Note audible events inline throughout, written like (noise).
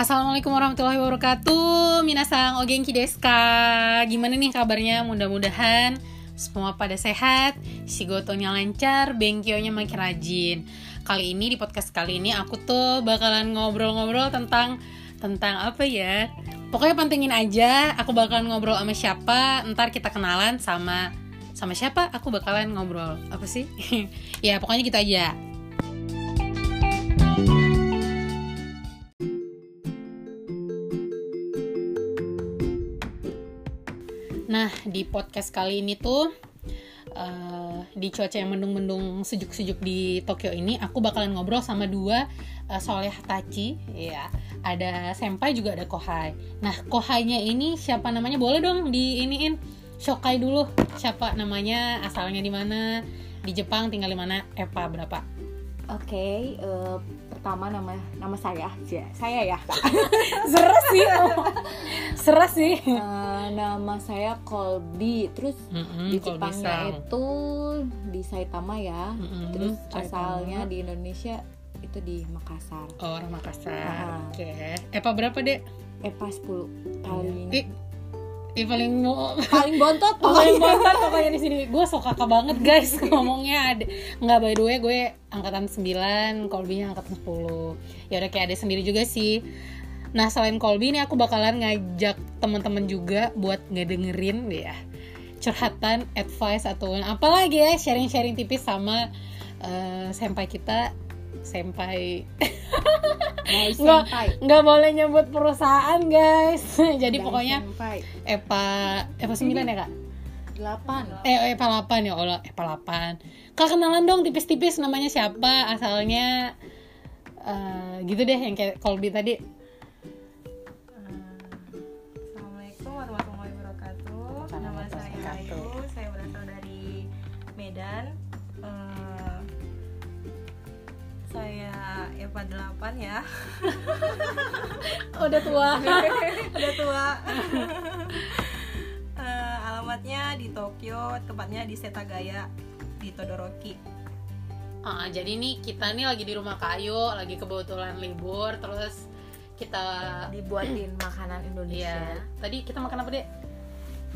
Assalamualaikum warahmatullahi wabarakatuh Minasang o genki desu ka? Gimana nih kabarnya? Mudah-mudahan semua pada sehat Shigotonya lancar, benkyonya makin rajin Kali ini di podcast kali ini aku tuh bakalan ngobrol-ngobrol tentang Tentang apa ya? Pokoknya pantengin aja Aku bakalan ngobrol sama siapa Ntar kita kenalan sama Sama siapa? Aku bakalan ngobrol Apa sih? (laughs) ya pokoknya gitu aja Nah, di podcast kali ini tuh uh, di cuaca yang mendung-mendung sejuk-sejuk di Tokyo ini, aku bakalan ngobrol sama dua uh, soleh Tachi, ya. Ada senpai juga ada kohai. Nah, kohainya ini siapa namanya? Boleh dong di iniin Shokai dulu. Siapa namanya? Asalnya di mana? Di Jepang tinggal di mana? Epa berapa? Oke, okay, uh, eh, pertama nama nama saya ya saya ya (laughs) seres sih. Seres sih. Uh, nama saya Colby terus mm-hmm, di Jepangnya itu di Saitama ya. Mm-hmm, terus Saitama. asalnya di Indonesia itu di Makassar. Oh orang Makassar. Uh, oke. Okay. Epa berapa dek? Epa 10 kali Ih, paling paling bontot (laughs) paling bontot pokoknya di sini. Gue sok kakak banget guys (laughs) ngomongnya. Ada nggak by the way gue angkatan 9 Colby angkatan 10 ya udah kayak ada sendiri juga sih. Nah selain Colby ini aku bakalan ngajak teman-teman juga buat ngedengerin ya curhatan advice atau apalagi ya sharing-sharing tipis sama uh, senpai kita. Senpai (laughs) nggak nggak boleh nyebut perusahaan guys. (laughs) Jadi Dan pokoknya senpai. Epa Epa sembilan ya kak? Delapan. Eh Epa delapan ya Allah. Epa delapan. Kak kenalan dong tipis-tipis namanya siapa asalnya uh, gitu deh yang kayak Colby tadi Eva 8 ya. (laughs) Udah tua. (laughs) Udah tua. Uh, (laughs) alamatnya di Tokyo tempatnya di Setagaya di Todoroki. Uh, jadi nih kita nih lagi di rumah kayu lagi kebetulan libur terus kita dibuatin makanan Indonesia. Iya. tadi kita makan apa deh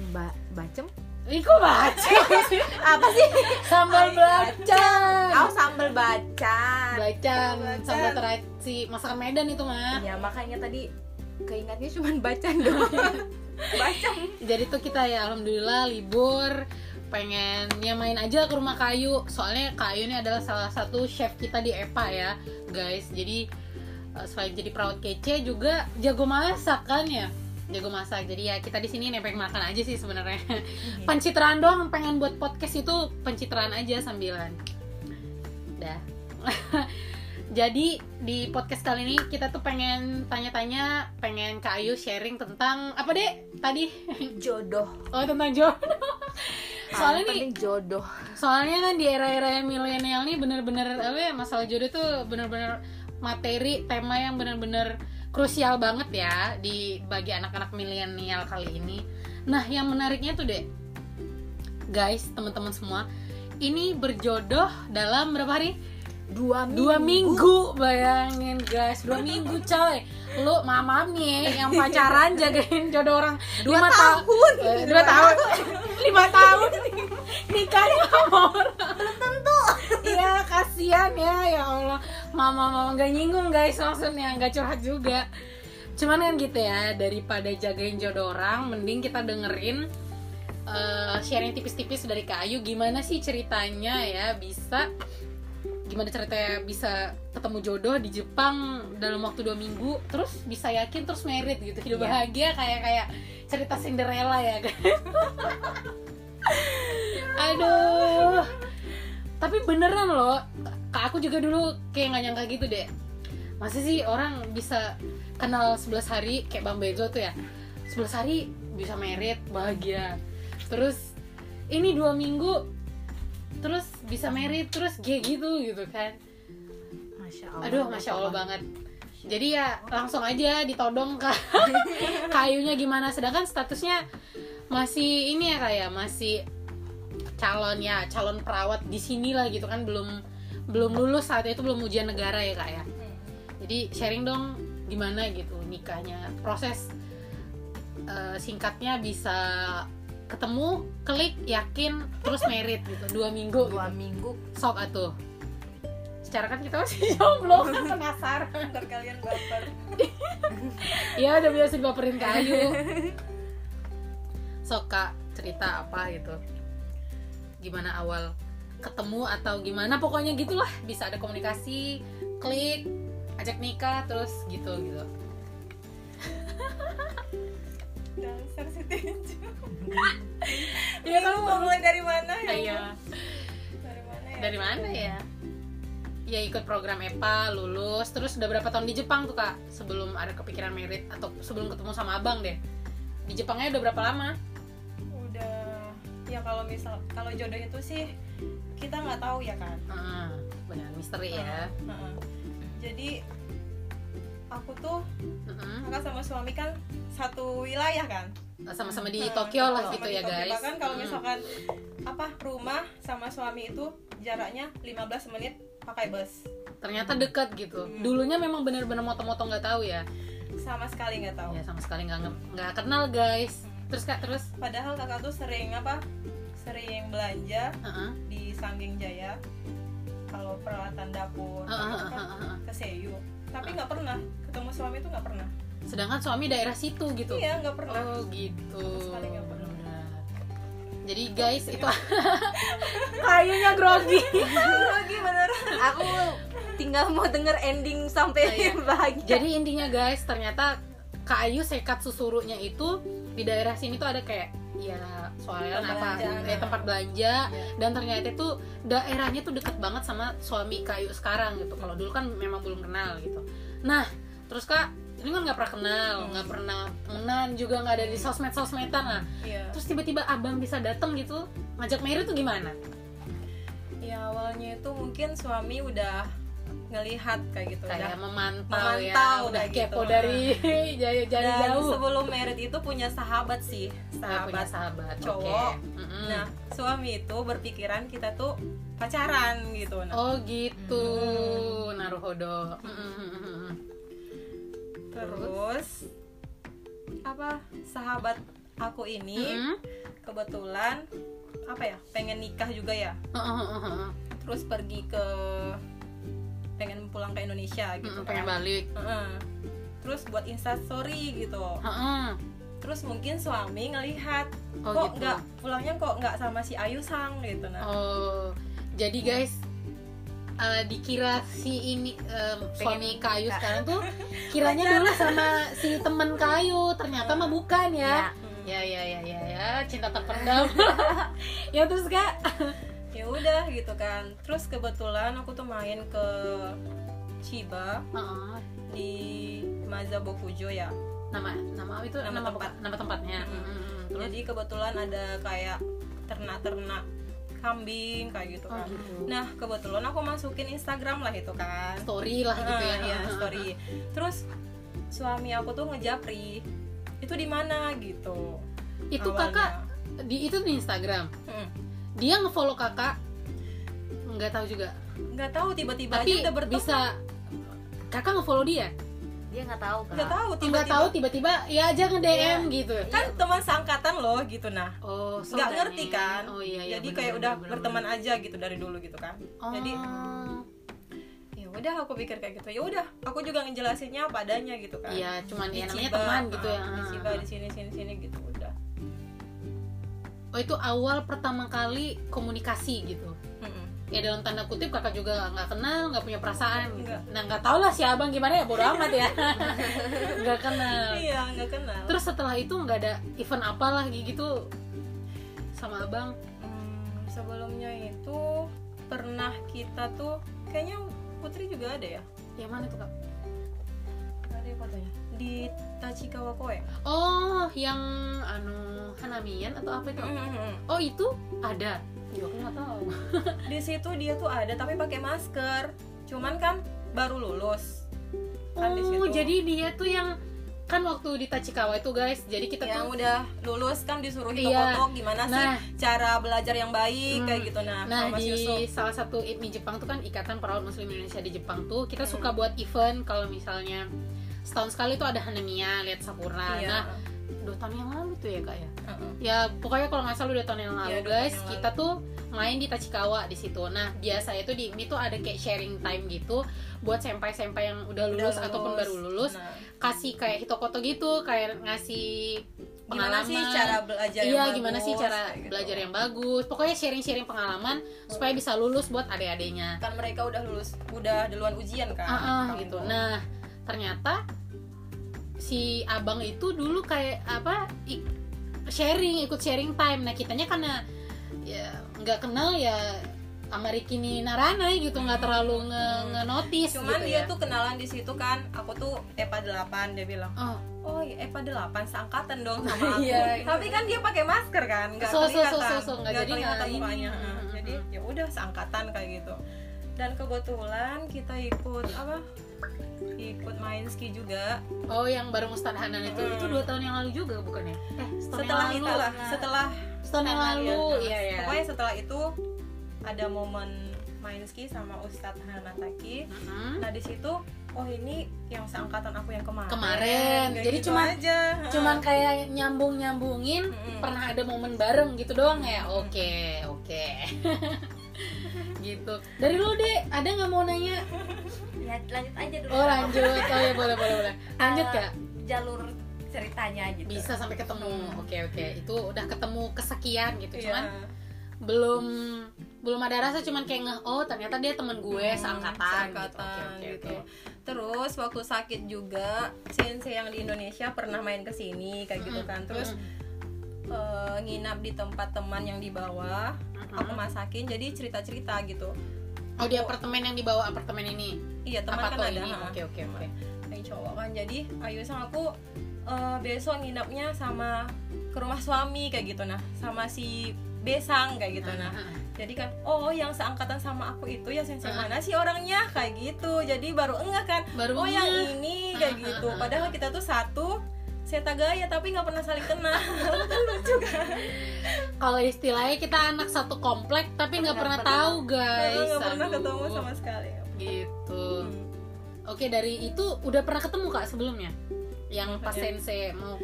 Mbak bacem Kok baca (laughs) Apa sih? Sambal bacang Oh sambal bacang Bacang Sambal terasi Masakan Medan itu mah Ya makanya tadi Keingatnya cuma bacang doang. (laughs) Bacang Jadi tuh kita ya Alhamdulillah libur. Pengen ya main aja ke rumah kayu. Soalnya kayu ini adalah salah satu chef kita di EPA ya guys. Jadi eh, selain jadi perawat kece juga jago masak kan ya jago masak. Jadi ya kita di sini nepeng makan aja sih sebenarnya. Mm-hmm. (laughs) pencitraan doang pengen buat podcast itu pencitraan aja sambilan. Dah. (laughs) Jadi di podcast kali ini kita tuh pengen tanya-tanya pengen Kak Ayu sharing tentang apa deh tadi? (laughs) Jodoh. Oh tentang jodoh. Soalnya nih jodoh. soalnya kan di era-era milenial nih bener-bener apa ya masalah jodoh tuh bener-bener materi tema yang bener-bener krusial banget ya di bagi anak-anak milenial kali ini. Nah, yang menariknya tuh deh, guys, teman-teman semua, ini berjodoh dalam berapa hari? Dua minggu. Dua minggu, bayangin guys, dua minggu coy. Lu maaf nih yang pacaran (laughs) jagain jodoh orang dua lima tahun, eh, dua tahun, (laughs) lima tahun nikah sama orang. Belum tentu. Iya, kasihan ya, ya Allah. Mama mama nggak nyinggung guys. Maksudnya nggak curhat juga. Cuman kan gitu ya daripada jagain jodoh orang mending kita dengerin uh, sharing tipis-tipis dari Kak Ayu. Gimana sih ceritanya ya bisa gimana ceritanya bisa ketemu jodoh di Jepang dalam waktu dua minggu? Terus bisa yakin terus merit gitu. Hidup yeah. bahagia kayak kayak cerita Cinderella ya kan? (laughs) Aduh tapi beneran loh kak aku juga dulu kayak nggak nyangka gitu deh. Masih sih orang bisa kenal 11 hari kayak Bang Bezo tuh ya. 11 hari bisa merit bahagia. Terus ini dua minggu terus bisa merit terus kayak gitu gitu kan. Masya Allah aduh Masya Allah banget. Jadi ya langsung aja ditodong ke (laughs) kayunya gimana? Sedangkan statusnya masih ini ya kayak masih calon ya calon perawat di sini lah gitu kan. Belum belum lulus saat itu belum ujian negara ya kak ya. Jadi sharing dong gimana gitu nikahnya. Proses uh, singkatnya bisa ketemu klik yakin terus merit gitu. Dua minggu dua gitu. minggu. Sok atuh. Secara kan kita masih (laughs) jomblo kan penasaran. Ntar kalian baper. (laughs) Ya udah biasa baperin kayu (laughs) sok kak cerita apa gitu gimana awal ketemu atau gimana pokoknya gitulah. Bisa ada komunikasi klik ajak nikah terus gitu gitu. Dasar si tinju ya kan mau mulai dari mana ya? Iya. Dari mana ya? Dari mana ya? Ya ikut program EPA lulus. Terus udah berapa tahun di Jepang tuh kak? Sebelum ada kepikiran merit atau sebelum ketemu sama abang deh. Di Jepangnya udah berapa lama ya kalau misal kalau jodoh itu sih kita nggak tahu ya kan? Ah, benar misteri ya. Heeh. jadi aku tuh Mm-mm. kakak sama suami kan satu wilayah kan? Sama-sama di Nah, Tokyo lah gitu ya Tokyo. guys. Bahkan kalau misalkan apa rumah sama suami itu jaraknya 15 menit pakai bus. Ternyata dekat gitu. Hmm. dulunya memang bener-bener moto-moto nggak tahu ya. Sama sekali nggak tahu. Ya sama sekali nggak nggak kenal guys terus kak terus? Padahal kakak tuh sering apa sering belanja Heeh. di Sanggeng Jaya. Kalau peralatan dapur Heeh, gitu heeh, kan, heeh, heeh. ke Seiyu tapi nggak pernah. Ketemu suami itu nggak pernah. Sedangkan suami daerah situ gitu? Iya nggak pernah. Oh gitu. Sama sekali nggak pernah. Benar. jadi guys itu (laughs) kayunya grogi. Lagi bener. Aku tinggal mau denger ending sampai Oh, iya. bahagia. Jadi intinya guys ternyata Kak Ayu sekat susurunya itu di daerah sini tuh ada kayak ya soalnya Tempat apa belanja. eh, tempat belanja. Iya. dan ternyata itu daerahnya tuh deket banget sama suami Kak Ayu sekarang gitu. Kalau dulu kan memang belum kenal gitu. Nah terus kak ini kan nggak pernah kenal nggak pernah temenan juga nggak ada di sosmed sosmedan lah. Iya. Terus tiba-tiba abang bisa datang gitu ngajak Mary tuh gimana? Ya awalnya itu mungkin suami udah ngelihat kayak gitu kayak udah memantau, ya memantau udah kayak kepo gitu. dari (laughs) jauh jauh sebelum merit itu punya sahabat sih Nah, punya sahabat sahabat cowok. oke. Mm-mm. nah suami itu berpikiran kita tuh pacaran gitu nah oh gitu naruhodo Mm-mm. terus apa sahabat aku ini Mm-mm. kebetulan apa ya pengen nikah juga ya terus pergi ke pengen pulang ke Indonesia gitu Mm-mm, kan pengen balik Heeh. terus buat instastory gitu Heeh. terus mungkin suami ngelihat Oh, kok gitu. nggak pulangnya kok nggak sama si Ayu sang gitu nah Oh, jadi guys eh, dikira si ini em, suami kayu sekarang tuh (laughs) kiranya dulu sama si temen kayu ternyata mah bukan ya. Hmm. Ya ya ya ya ya cinta (laughs) terpendam. ya terus kak. (laughs) ya udah gitu kan terus kebetulan aku tuh main ke Chiba Heeh. di Mazabokujo ya nama nama itu Nama nama, tempat. nama tempatnya. Mm-mm. Mm-mm. Terus? jadi kebetulan ada kayak ternak-ternak kambing kayak gitu Oh, kan gitu. nah kebetulan aku masukin Instagram lah itu kan story lah gitu ya. Iya, story terus suami aku tuh ngejapri itu di mana gitu Itu awalnya. kakak di itu di Instagram. Hmm. Dia ngefollow kakak. Nggak tahu juga. nggak tahu tiba-tiba aja Tapi udah bertemu. bisa kakak ngefollow dia. dia nggak tahu kan nggak tahu nggak tiba-tiba. tahu tiba-tiba ya aja nge DM gitu. Kan teman seangkatan loh gitu nah. Oh nggak saudara ngerti kan? Oh iya, iya jadi bener, kayak bener, udah bener, berteman bener. aja gitu dari dulu gitu kan. Oh. jadi ya udah aku pikir kayak gitu. Ya udah aku juga ngejelasinnya apa adanya gitu kan. Iya cuman Di ya namanya teman gitu ya. di sini sini sini gitu oh itu awal pertama kali komunikasi gitu. Ya dalam tanda kutip kakak juga nggak kenal nggak punya perasaan gitu. Nah nggak tau lah si abang gimana ya bodo amat ya. (laughs) Nggak kenal. Iya nggak kenal. Terus setelah itu nggak ada event apa lagi gitu sama abang. Hmm, sebelumnya itu pernah kita tuh kayaknya Putri juga ada ya? Yang mana tuh kak? Ada ya? fotonya di Tachikawa Koe oh yang anu hanamian atau apa itu oh itu ada Iya, aku nggak tahu. (laughs) di situ dia tuh ada tapi pakai masker cuman kan baru lulus kan di Oh, situ jadi dia tuh yang kan waktu di Tachikawa itu guys, jadi kita yang tuh udah lulus kan disuruh Iya. foto gimana sih Nah. cara belajar yang baik Hmm. kayak gitu nah, Nah Mas di Yusuf salah satu IPMI Jepang tuh kan Ikatan Perawat Muslim Indonesia di Jepang tuh kita Hmm. suka buat event kalau misalnya setahun sekali tuh ada Hanemia lihat Sakura Iya. nah dua tahun yang lalu tuh ya kak ya? Uh-uh. ya pokoknya kalau nggak salah dua tahun yang lalu Iya, dua guys. yang kita tuh main di Tachikawa di situ. Nah biasa itu di ini tuh ada kayak sharing time gitu buat senpai-senpai yang udah lulus, Udah ataupun baru lulus. Nah, kasih kayak hitokoto gitu kayak ngasih gimana pengalaman. sih cara belajar yang iya bagus, gimana sih cara gitu. belajar yang bagus. Pokoknya sharing-sharing pengalaman supaya bisa lulus buat adik-adiknya. Kan mereka udah lulus udah duluan ujian kan ah, Kamu. gitu. nah ternyata si abang itu dulu kayak apa sharing ikut sharing time nah kitanya karena ya nggak kenal ya sama Rikini Narana gitu nggak terlalu nge, nge notice cuman gitu dia ya. tuh kenalan di situ kan aku tuh EPA 8 dia bilang oh oh ya EPA 8 seangkatan dong sama (laughs) aku Iya. tapi kan dia pakai masker kan nggak So, so, so, kelihatan so, so, nggak jadi kelihatan mukanya Hmm, Heeh. hmm, jadi hmm. ya udah seangkatan kayak gitu dan kebetulan kita ikut apa ikut main ski juga. Oh yang bareng Ustadz Hanan itu? Hmm. itu dua tahun yang lalu juga bukannya eh setelah itu lah. setelah setahun yang lalu iya ya pokoknya setelah itu ada momen main ski sama Ustadz Hanataki. Mm-mm. nah di situ oh ini yang seangkatan aku yang kemarin. Kemarin. Kayak Jadi gitu cuman- aja. Cuman kayak nyambung nyambungin Mm-mm. pernah ada momen bareng gitu doang ya? Oke oke (laughs) gitu. Dari lu deh ada nggak mau nanya? Ya lanjut aja dulu. Oh lanjut. Oh ya boleh boleh boleh. Lanjut kak jalur ceritanya gitu. Bisa sampai ketemu. Oke oke. Itu udah ketemu kesekian gitu. Iya. cuman belum belum ada rasa cuman kayak nge oh ternyata dia teman gue Hmm, seangkatan, gitu. seangkatan Oke, oke, gitu. oke. Terus waktu sakit juga sensei yang di Indonesia pernah main ke sini kayak gitu kan. Terus eh, nginap di tempat teman yang di bawah, Mm-mm. aku masakin jadi cerita-cerita gitu. oh di apartemen yang dibawa apartemen ini Iya, teman apa kan ada. oke oke oke Yang cowok kan. Jadi Ayu sama aku eh, besok nginapnya sama ke rumah suami kayak gitu nah, sama si Besang kayak gitu nah. Ah, ah, ah. jadi kan oh yang seangkatan sama aku itu ya sensei Ah. mana sih orangnya kayak gitu jadi baru enggak kan baru oh yang ngeh. ini kayak ah, gitu ah, padahal kita tuh satu seta gaya tapi nggak pernah saling kenal. (laughs) Kan lucu kan? Kalau istilahnya kita anak satu komplek tapi nggak pernah tahu guys. Nggak pernah ketemu sama sekali gitu. Hmm. oke dari itu udah pernah ketemu kak sebelumnya? Yang pas sensei mau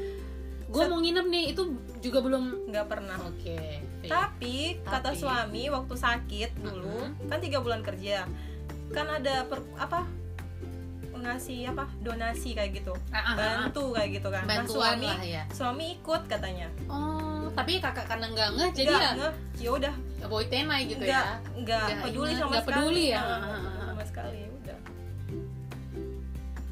gue mau nginep nih itu juga belum nggak pernah. Oke tapi kata suami waktu sakit dulu kan tiga bulan kerja kan ada per, apa ngasih apa donasi kayak gitu. Ah, ah, ah, bantu kayak gitu kan. Nah suami lah ya. suami ikut katanya. Oh tapi kakak karena nggak ngeh jadi Nggak ya? ya udah. Boy tenai gitu nggak ya? Nggak Nggak peduli sama nggak peduli ya. Sama sekali udah.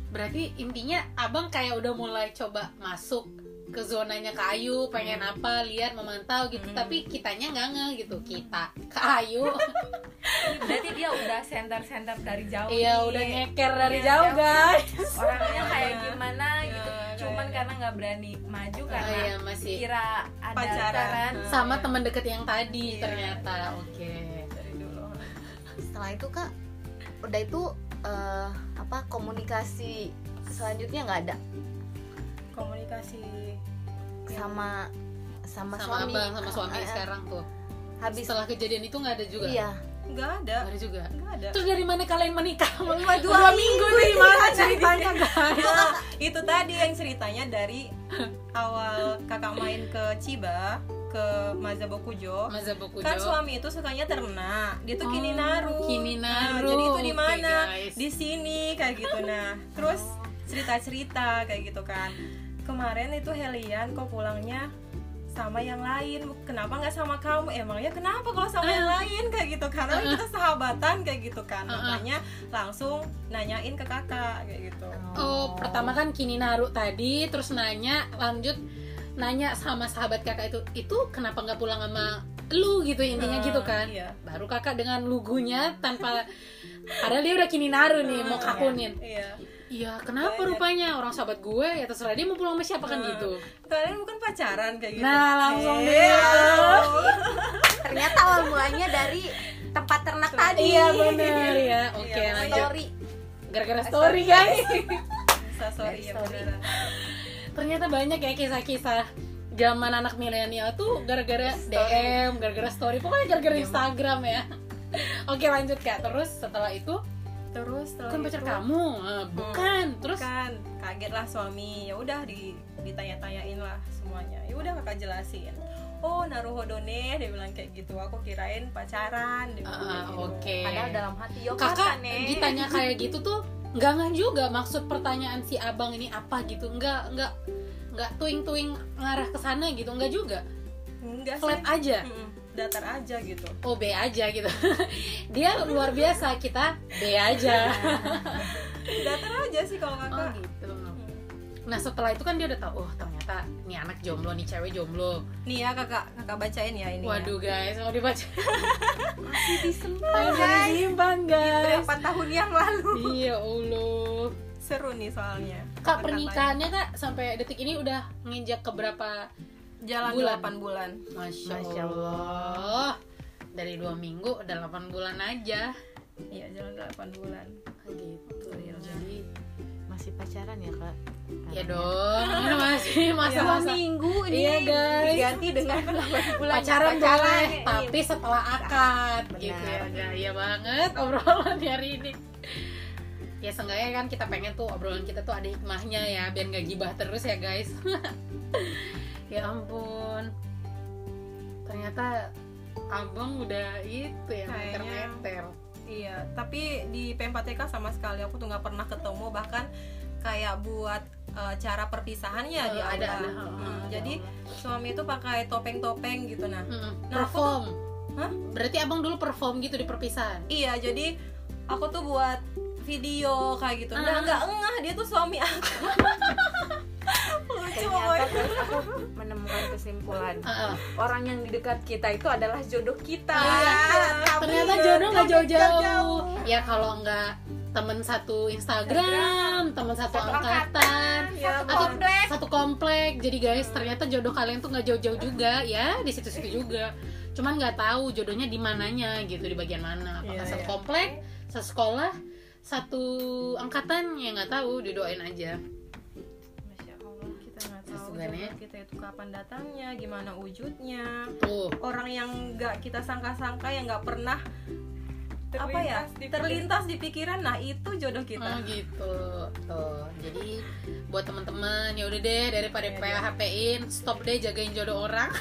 Berarti intinya abang kayak udah mulai coba masuk ke zonanya kayu pengen apa lihat memantau gitu Hmm. tapi kitanya nggak ngeh gitu kita kayu (laughs) berarti dia udah center-center dari jauh iya nih. udah nyeker dari Iya, jauh jauh. guys orangnya (laughs) kayak Iya. gimana gitu Iya, cuman kayak- karena nggak berani maju Oh, karena iya masih kira ada Pacaran. pacaran sama Iya. teman deket yang tadi Iya. ternyata oke dari dulu setelah itu kak udah itu eh, apa komunikasi selanjutnya nggak ada komunikasi sama sama, sama suami. abang sama suami eh, sekarang tuh. Habis setelah kejadian itu nggak ada juga? Iya. Nggak ada. Nggak ada juga? Nggak ada. Terus dari mana kalian menikah? Dua- dua, minggu nih mana ceritanya guys (laughs) Nah, itu tadi yang ceritanya dari awal kakak main ke Chiba ke Mazabokujo. Mazabokujo. Kan suami itu sukanya ternak. Dia tuh Oh, Kininaru Kininaru. Nah, jadi itu di mana? guys. di sini kayak gitu. Nah terus cerita cerita kayak gitu kan kemarin itu Helian kok pulangnya sama yang lain. Kenapa nggak sama kamu? Emangnya kenapa kalau sama yang lain? Kayak gitu karena kita sahabatan kayak gitu kan. Uh-uh. makanya langsung nanyain ke kakak kayak gitu. Oh, pertama kan Kini Naru tadi, terus nanya, lanjut nanya sama sahabat kakak itu, itu kenapa nggak pulang sama lu? gitu intinya Ah, gitu kan? iya. Baru kakak dengan lugunya tanpa, padahal dia udah Kini Naru nih mau kakunin. iya Iya, kenapa Banyak. rupanya orang sahabat gue ya terserah dia mau pulang sama siapa kan Ah. gitu. kalian bukan pacaran kayak gitu Nah, langsung Eh, deh. ternyata awal mulanya dari tempat ternak tadi Iya bener ya. Oke Iya, lanjut. story Gara-gara story guys. Bisa, sorry ya Sorry. beneran ternyata banyak ya kisah-kisah zaman anak milenial tuh gara-gara DM, gara-gara story, pokoknya gara-gara Instagram ya. Oke lanjut kak, terus setelah itu terus setelah bukan pacar itu- kamu? Bukan. Terus? kan kaget lah suami. Ya udah di ditanya-tanyain lah semuanya. Ya udah kakak jelasin. Oh naruhodone dia bilang kayak gitu. Aku kirain pacaran dia bilang kayak gitu. oke. Padahal dalam hati yo kakak kata nih ditanya kayak gitu tuh nggak nggak juga. Maksud pertanyaan si abang ini apa gitu? Nggak nggak nggak tuing tuing ngarah ke sana gitu. Nggak juga? Enggak flat sih. aja? Mm-mm, datar aja gitu. Oh B aja gitu. (laughs) Dia luar biasa kita B aja. (laughs) Datar aja sih kalau oh kakak gitu. Hmm. nah setelah itu kan dia udah tahu oh ternyata ini anak jomblo nih cewek jomblo. Nih ya kakak. Kakak bacain ya ini ya. waduh guys mau dibaca (laughs) masih disimpan ayo disimpan guys. berapa tahun yang lalu. Iya allah. Seru nih soalnya. Kak pernikahannya kak sampai detik ini udah nginjak ke berapa. Jalan bulan? 8 bulan Masya, Masya Allah. Dari dua minggu udah 8 bulan aja. iya jalan 8 bulan Gitu. Iya. Jadi masih pacaran ya kak ya dong, (laughs) ini masih masa Ya, masa minggu Iya guys. diganti dengan 8 bulan Pacaran boleh, Pacaran, tapi setelah akad Benar. gitu ya. Gaya banget obrolan hari ini. Ya seenggaknya kan kita pengen tuh obrolan kita tuh ada hikmahnya ya biar nggak gibah terus ya guys. (laughs) ya ampun. Ternyata abang udah itu ya meter-meter. Iya, tapi di P4TK sama sekali aku tuh nggak pernah ketemu bahkan kayak buat eh, cara perpisahannya di Eh, ada, aula. ada, Hmm, ada. Jadi suami itu pakai topeng-topeng gitu nah. Mm-mm. Nah, aku perform. Hah? Berarti abang dulu perform gitu di perpisahan. Iya, jadi aku tuh buat video kayak gitu. Udah Ah. nggak engah dia tuh suami aku. (laughs) Ternyata pokoknya. terus aku menemukan kesimpulan (laughs) orang yang di dekat kita itu adalah jodoh kita Iya. Tapi Ternyata ya, jodoh nggak jauh-jauh. jauh. Ya kalau nggak temen satu Instagram, temen satu, Satu angkatan, Ya, atau komplek. satu komplek. Jadi guys, ternyata jodoh kalian tuh nggak jauh-jauh juga ya, di situ-situ juga. Cuman nggak tahu jodohnya di mananya gitu, di bagian mana. Apakah Iya, satu iya. komplek, satu sekolah, satu angkatan ya nggak tahu, didoain aja. Nggak tahu Sesungguhnya. jodoh kita itu kapan datangnya, gimana wujudnya. Tuh. Orang yang nggak kita sangka-sangka yang nggak pernah apa ya Terlintas di terlintas di pikiran, nah itu jodoh Oh kita. gitu. Tuh. Jadi buat teman-teman ya udah deh daripada Iya, PHP-in, stop deh jagain jodoh orang.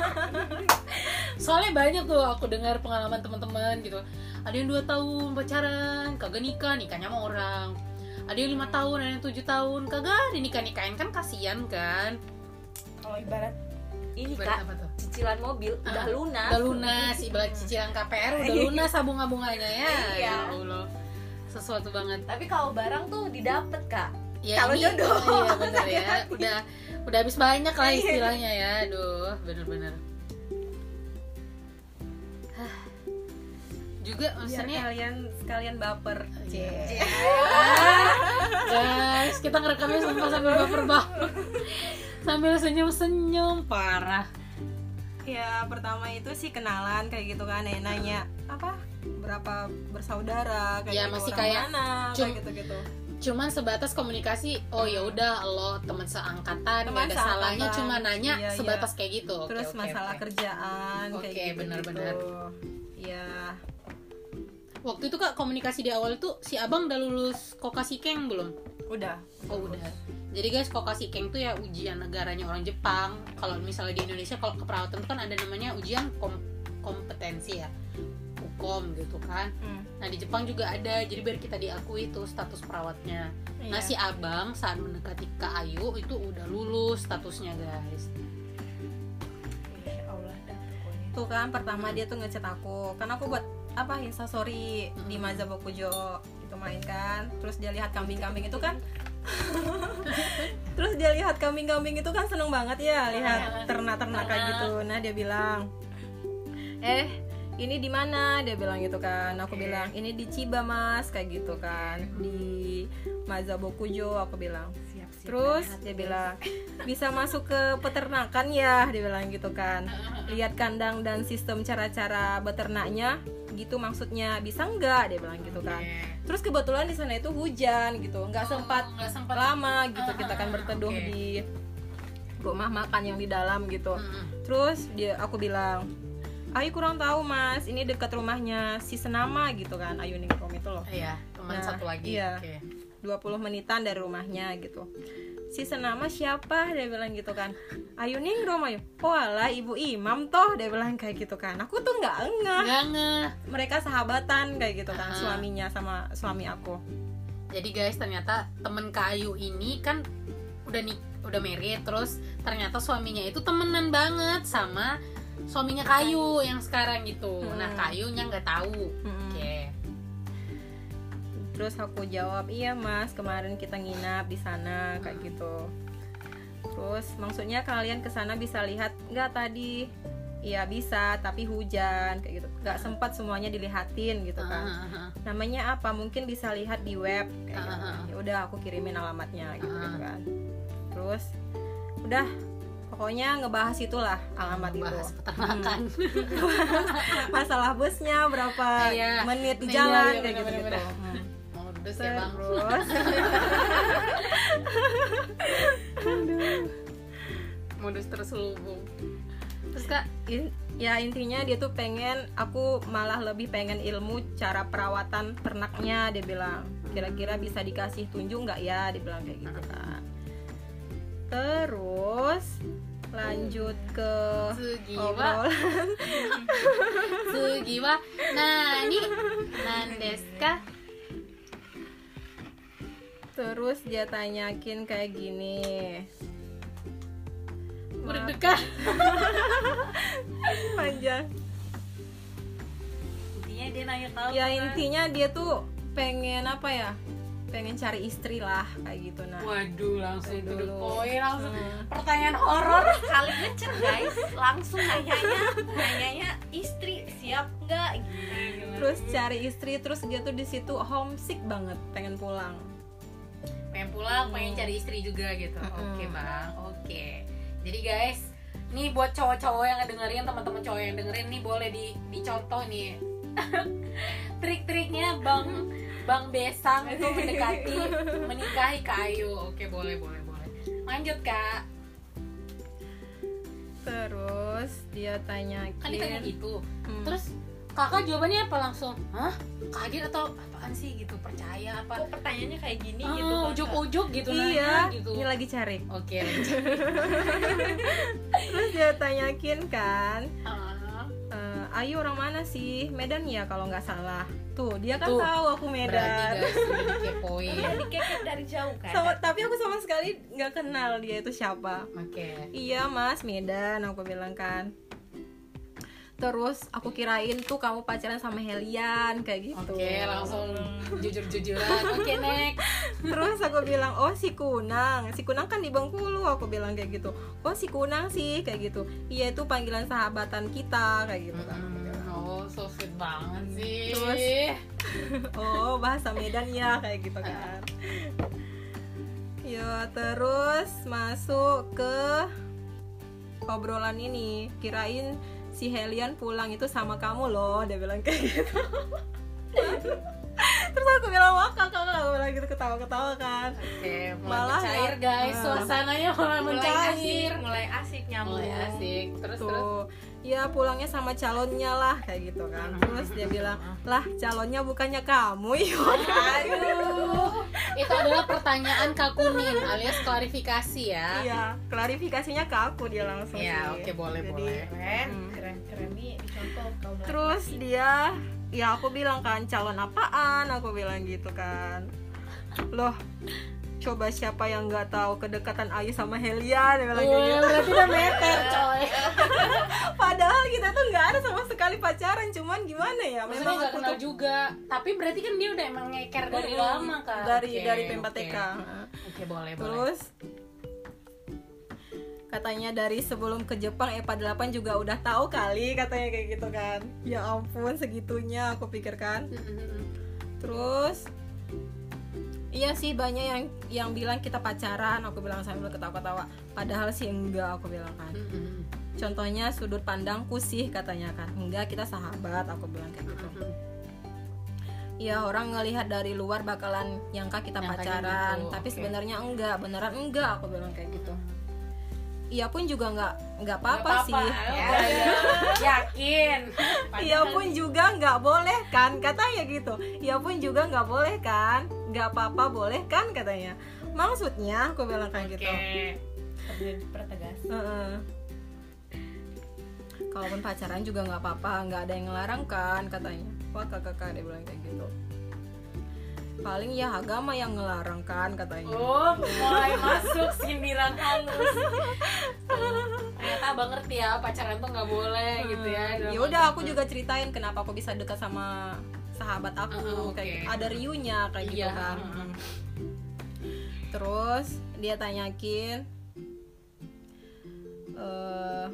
(laughs) Soalnya banyak tuh aku dengar pengalaman teman-teman gitu. Ada yang dua tahun pacaran, kagak nikah, nikahnya sama orang. Ada yang lima tahun, ada yang tujuh tahun, kagak dinikah nikahin kan kasihan kan. kalau ibarat ini Ibarat kak apa tuh? cicilan mobil udah Ah, lunas Udah lunas, ibarat cicilan KPR udah (laughs) lunas bunga-bunganya ya. Iya. Ya Allah. Sesuatu banget. tapi kalau barang tuh didapet kak ya Kalau ini- jodoh. (laughs) iya bener ya (laughs) udah udah habis banyak lah istilahnya ya aduh bener-bener Hah. juga Biar maksudnya kalian baper. Iya. guys kita ngerekamnya sambil sambil baper banget sambil senyum-senyum. Parah. Ya pertama itu sih kenalan kayak gitu kan, ya, nanya apa? Berapa bersaudara? Kayak Ya, gitu, masih kayak mana? Cum- kayak gitu gitu. cuman sebatas komunikasi oh ya udah lo teman seangkatan Teman gak ada salahnya. cuma nanya Iya, sebatas kayak gitu. Terus oke, masalah oke. kerjaan Oke, kayak gitu. benar-benar. Ya waktu itu kak komunikasi di awal tuh si abang udah lulus kokasikeng belum udah. Oh udah. Jadi guys, kokasi keng tuh ya ujian negaranya orang Jepang. Kalau misalnya di Indonesia kalau keperawatan tuh kan ada namanya ujian kom- kompetensi ya, hukum gitu kan. Hmm, Nah di Jepang juga ada. Jadi biar kita diakui tuh status perawatnya. iya. Nah si abang saat mendekati Kak Ayu itu udah lulus statusnya guys. Tuh kan pertama dia tuh ngechat aku. Kan aku buat apa instastory di Hmm. Mazabokujo itu main kan. Terus dia lihat kambing-kambing itu kan (laughs) Terus dia lihat kambing-kambing itu kan seneng banget ya lihat ternak-ternak kayak gitu. Nah dia bilang, eh ini di mana? Dia bilang gitu kan. Aku bilang ini di Chiba mas kayak gitu kan di Mazabokujo aku bilang. Terus dia guys. bilang (laughs) bisa masuk ke peternakan ya dia bilang gitu kan. Lihat kandang dan sistem cara-cara beternaknya gitu maksudnya bisa enggak dia bilang gitu kan. Terus kebetulan di sana itu hujan gitu, nggak sempat nggak sempat lama gitu Ah, kita ah, kan ah, berteduh oke. di rumah makan yang di dalam gitu terus dia aku bilang Ayu kurang tahu mas ini dekat rumahnya si Senama gitu kan Ayu Ningrum itu loh iya teman Nah, satu lagi iya. Oke. 20 menitan dari rumahnya gitu. Si Senama siapa? Dia bilang gitu kan. Ayu Ningrum Ayu. Oh alah ibu imam toh dia bilang kayak gitu kan. Aku tuh nggak enggak Nggak mereka sahabatan kayak gitu kan Ah. suaminya sama suami aku. Jadi guys ternyata temen Kayu ini kan udah nih udah married terus ternyata suaminya itu temenan banget sama suaminya Kayu yang sekarang gitu. Hmm. nah Kayunya nggak tahu. Mm-mm. oke terus aku jawab iya mas kemarin kita nginap di sana kayak gitu terus maksudnya kalian ke sana bisa lihat nggak tadi Iya bisa, tapi hujan kayak gitu. Nggak sempat semuanya dilihatin gitu kan. Ah, ah, ah. Namanya apa? Mungkin bisa lihat di web kayak gitu. Ah, ah, ah. Ya udah aku kirimin alamatnya gitu, Ah. gitu kan. Terus udah pokoknya ngebahas itulah alamat itu. bahas peternakan (laughs) Masalah busnya berapa Iya. menit di Iya, jalan iya, kayak gitu. bener-bener. gitu. Modus ya bang. Terus (laughs) modus terselubung. Terus kak in- ya intinya dia tuh pengen aku malah lebih pengen ilmu cara perawatan ternaknya dia bilang. Kira-kira bisa dikasih tunjuk nggak ya? Dia bilang kayak gitu kan terus lanjut ke Sugiwa. obrolan. (laughs) Sugiwa. Nani Nandeska terus dia tanyakin kayak gini. Berdekah (laughs) panjang. Intinya dia nanya tahu ya kan. intinya dia tuh pengen apa ya? Pengen cari istri lah kayak gitu nah. Waduh langsung Dari to the dulu. point langsung. Hmm. pertanyaan horor kali ngecek guys. Langsung nanyanya nanyanya istri siap nggak? Gitu. Terus cari istri terus dia tuh di situ homesick banget pengen pulang pengen pulang pengen cari istri juga gitu. Mm-mm. oke bang. Oke. Jadi guys nih buat cowok-cowok yang dengerin teman-teman cowok yang dengerin nih boleh di dicontoh nih. (laughs) Trik-triknya bang bang besang itu (laughs) mendekati menikahi kayu. Oke boleh boleh boleh. Lanjut kak. Terus dia tanyakin. Kan ditanya gitu. Hmm. terus kakak jawabannya apa? Langsung hah? Kaget atau apaan sih? Gitu percaya apa? Kok pertanyaannya kayak gini Ah, gitu ujuk-ujuk gitu iya nanya gitu. ini lagi cari. Oke. Lanjut (laughs) terus dia tanyakin kan Ah, "Eh, Ayu orang mana sih? Medan ya kalau nggak salah. Tuh dia kan Tuh, tahu aku berarti Medan (laughs) dikepoin Udah dikekep dari jauh kan? Sama- tapi aku sama sekali nggak kenal dia itu siapa. Oke. Iya mas Medan aku bilang kan terus aku kirain tuh kamu pacaran sama Helian kayak gitu Oke, langsung jujur-jujuran. (laughs) Oke, next. Terus aku bilang, oh si Kunang Si Kunang kan di Bengkulu Aku bilang kayak gitu Oh si Kunang sih kayak gitu Iya itu panggilan sahabatan kita Kayak gitu kan bilang. Oh, so sweet banget sih. Terus? (laughs) Oh bahasa Medan ya Kayak gitu kan Ya terus masuk ke obrolan ini Kirain si Helian pulang itu sama kamu loh Dia bilang kayak gitu (laughs) Terus aku bilang wah kakak Aku bilang gitu ketawa-ketawa kan Oke, mulai Malah ya. guys. Ah. Suasananya mulai mulai mencair. asik mulai asik nyambung Mulai asik. Terus terus. Ya pulangnya sama calonnya lah kayak gitu kan terus dia bilang lah calonnya bukannya kamu (laughs) ya Aduh. Itu adalah pertanyaan Kak Kunin alias klarifikasi ya. iya klarifikasinya ke aku dia langsung Iya, sih. oke boleh Jadi, boleh. keren Hmm. keren keren nih dicontoh kaum terus dia ya aku bilang kan calon apaan aku bilang gitu kan loh coba siapa yang nggak tahu kedekatan Ayu sama Helia dia bilang kayak Wah, gitu berarti udah meter (laughs) coy. padahal kita tuh nggak ada sama sekali pacaran cuman gimana ya Maksudnya memang nggak aku kenal tuh juga. Tapi berarti kan dia udah emang ngeker dari Mm, lama kan. dari Oke, dari oke. PMPTK Oke, boleh boleh. Terus katanya dari sebelum ke Jepang EPA 8 juga udah tahu kali katanya kayak gitu kan. Ya ampun segitunya aku pikirkan. Terus Iya sih banyak yang yang bilang kita pacaran, aku bilang sambil ketawa-ketawa. Padahal sih enggak, aku bilang kan. Mm-mm. Contohnya sudut pandangku sih katanya kan. Enggak, kita sahabat, aku bilang kayak gitu. Ya orang ngelihat dari luar bakalan nyangka kita Nyangkanya pacaran, gitu, tapi oke. sebenarnya enggak, beneran enggak aku bilang kayak gitu. Iya pun juga nggak nggak apa-apa sih. Ya, ya. (laughs) yakin. Iya pun juga nggak boleh kan katanya gitu. Iya pun juga nggak boleh kan nggak apa-apa boleh kan katanya. Maksudnya aku bilang kayak gitu. Pertegas uh -uh. kalaupun pacaran juga nggak apa-apa nggak ada yang ngelarang kan katanya. Wah kakak dia bilang kayak gitu paling ya agama yang ngelarang kan katanya. Oh mulai masuk sindiran halus. Ternyata abang ngerti ya pacaran tuh nggak boleh gitu ya. Ya udah aku juga ceritain kenapa aku bisa dekat sama sahabat aku. Uh, okay. kayak ada riunya kayak gitu iya. kan. uh. terus dia tanyakin uh,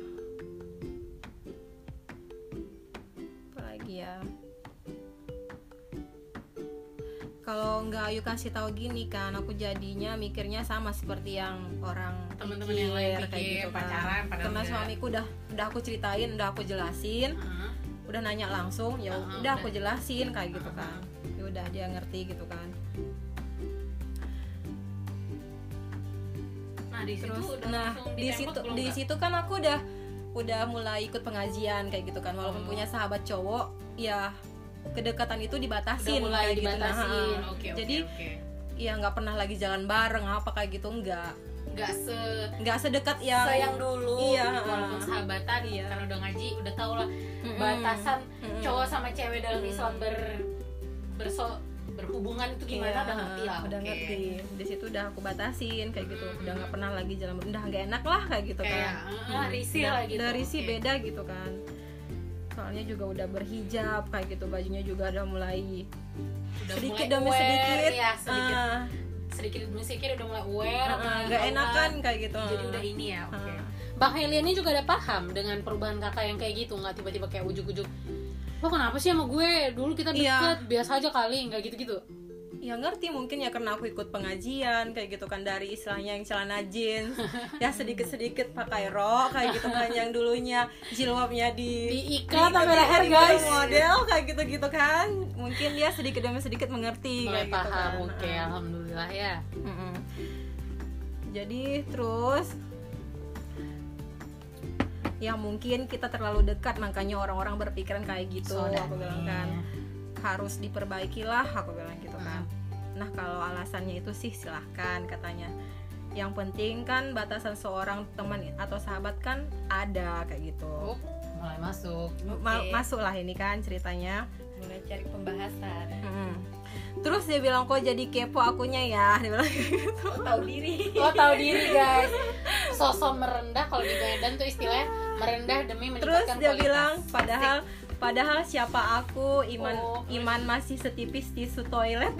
kalau nggak Ayu kasih tahu gini kan aku jadinya mikirnya sama seperti yang orang teman-teman yang lain kayak gitu kan. pacaran karena suamiku udah udah aku ceritain udah aku jelasin uh-huh. udah nanya langsung ya uh-huh, udah aku jelasin kayak gitu uh-huh. kan ya udah dia ngerti gitu kan nah di situ Terus, nah di situ di situ kan aku udah udah mulai ikut pengajian kayak gitu kan walaupun oh. punya sahabat cowok ya kedekatan itu dibatasin Udah mulai kayak dibatasin. gitu nah, okay, jadi okay. ya nggak pernah lagi jalan bareng apa kayak gitu enggak nggak se nggak sedekat yang sayang dulu iya walaupun sahabatan iya. karena udah ngaji udah tau lah mm-hmm. batasan mm-hmm. cowok sama cewek dalam mm-hmm. Islam ber berso berhubungan itu gimana iya, udah ngerti lah udah okay. ngerti di situ udah aku batasin kayak gitu mm-hmm. udah nggak pernah lagi jalan udah nggak enak lah kayak gitu kayak, kan uh, risih lah gitu udah risih okay. beda gitu kan soalnya juga udah berhijab kayak gitu bajunya juga udah mulai udah sedikit mulai demi sedikit ya, sedikit uh, sedikit demi sedikit udah mulai aware uh, nggak uh, enakan kayak gitu jadi udah ini ya oke okay. uh. Bang Helian ini juga ada paham dengan perubahan kakak yang kayak gitu nggak tiba-tiba kayak ujuk-ujuk lo kenapa sih sama gue dulu kita iya. deket iya. biasa aja kali nggak gitu-gitu ya ngerti mungkin ya karena aku ikut pengajian kayak gitu kan dari istilahnya yang celana jeans (laughs) ya sedikit sedikit pakai rok kayak gitu kan yang dulunya jilbabnya di diikat sampai leher guys. Model kayak gitu gitu kan. Mungkin dia sedikit demi sedikit mengerti Mulai kayak paham, gitu kan. oke okay, alhamdulillah ya. Mm -mm. jadi terus ya mungkin kita terlalu dekat makanya orang-orang berpikiran kayak gitu Soalnya. aku bilang kan. harus diperbaiki lah aku bilang gitu kan nah kalau alasannya itu sih silahkan katanya. Yang penting kan batasan seorang teman atau sahabat kan ada kayak gitu. Oh, mulai masuk. Ma masuk lah ini kan ceritanya. Mulai cari pembahasan. Hmm. terus dia bilang kok jadi kepo akunya ya? (laughs) Dia bilang gitu. Oh, tahu diri? Oh tahu diri guys? Sosok merendah kalau di Medan tuh istilahnya merendah demi meningkatkan terus dia bilang padahal Padahal siapa aku iman oh, iman masih setipis tisu toilet. (laughs)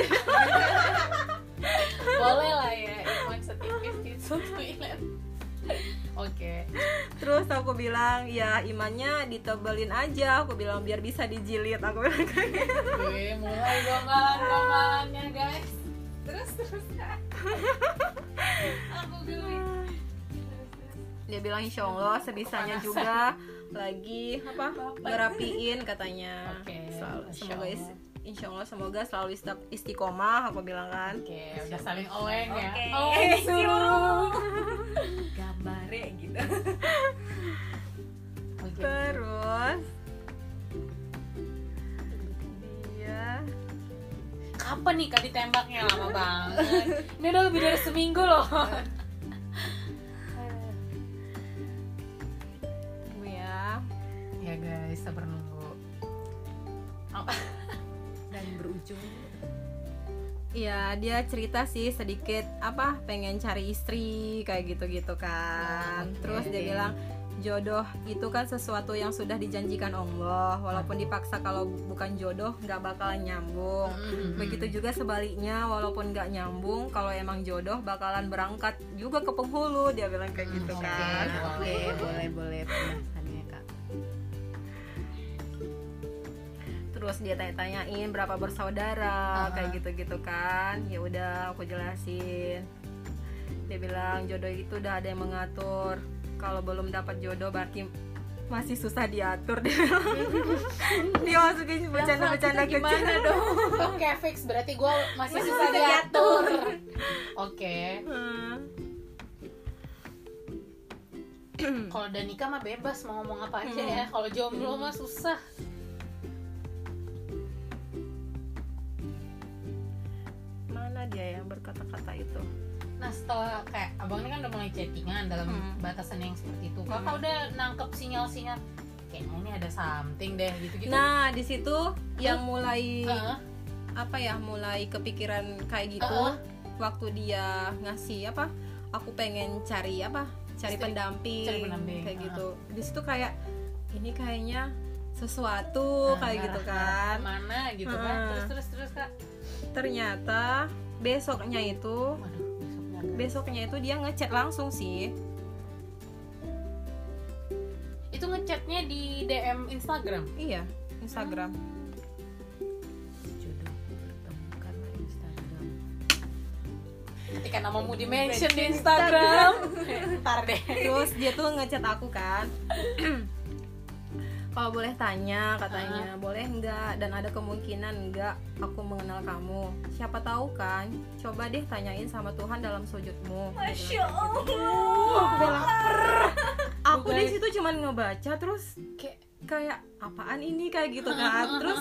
Boleh lah ya iman setipis tisu toilet. Oke. Okay. Terus aku bilang ya imannya ditebelin aja. Aku bilang biar bisa dijilid. Aku bilang kayak gitu. Oke, mulai gombalan-gombalannya guys. Terus terus. aku geli. Dia bilang insya Allah sebisanya juga lagi apa ngerapiin katanya. Okay, selalu, semoga is, insya Allah semoga selalu istiqomah aku bilang kan. Oke okay, udah saling oleng ya. Okay. oleng (laughs) suruh. (laughs) Gambare gitu. (laughs) Okay. terus? Dia kapan nih kak ditembaknya? Lama banget. Ini udah lebih dari seminggu loh ya guys sabar nunggu oh. (laughs) dan berujung Iya dia cerita sih sedikit apa pengen cari istri kayak gitu-gitu kan. Oh, okay. Terus dia bilang jodoh itu kan sesuatu yang sudah dijanjikan Allah walaupun dipaksa kalau bukan jodoh nggak bakalan nyambung mm-hmm. begitu juga sebaliknya walaupun nggak nyambung kalau emang jodoh bakalan berangkat juga ke penghulu dia bilang kayak gitu okay, kan boleh boleh boleh terus dia tanya-tanyain berapa bersaudara? Uh -huh. kayak gitu-gitu kan. Ya udah aku jelasin. Dia bilang jodoh itu udah ada yang mengatur. Kalau belum dapat jodoh berarti masih susah diatur. (laughs) Dia dia masukin bercanda-bercanda gimana dong? (laughs) Oke okay, fix. Berarti gue masih susah diatur. oke. Okay. hmm. kalau udah nikah mah bebas mau ngomong apa aja ya. Kalau jomblo mah susah setelah kayak abang ini kan udah mulai chattingan dalam Hmm. batasan yang seperti itu kakak Hmm. udah nangkep sinyal-sinyal kayaknya ini ada something deh gitu-gitu nah di situ yang mulai Heeh. apa ya mulai kepikiran kayak gitu Uh-uh. waktu dia ngasih apa aku pengen cari apa cari pendamping, cari pendamping, kayak uh-uh. gitu di situ kayak ini kayaknya sesuatu Nah, kayak gitu kan ke mana gitu kan Heeh. terus terus terus kak ternyata besoknya itu waduh besoknya itu dia ngechat langsung sih. Itu ngechatnya di DM Instagram? Iya Instagram. Jodoh bertemu karena Instagram. Ketika namamu di mention di Instagram. (laughs) Ntar deh. Terus dia tuh ngechat aku kan (clears throat) kalau boleh tanya katanya boleh enggak dan ada kemungkinan enggak aku mengenal kamu? Siapa tahu kan? Coba deh tanyain sama Tuhan dalam sujudmu. Masya Uh, Allah. Aku di situ cuman ngebaca terus kayak kayak apaan ini? Kayak gitu kan. (laughs) Terus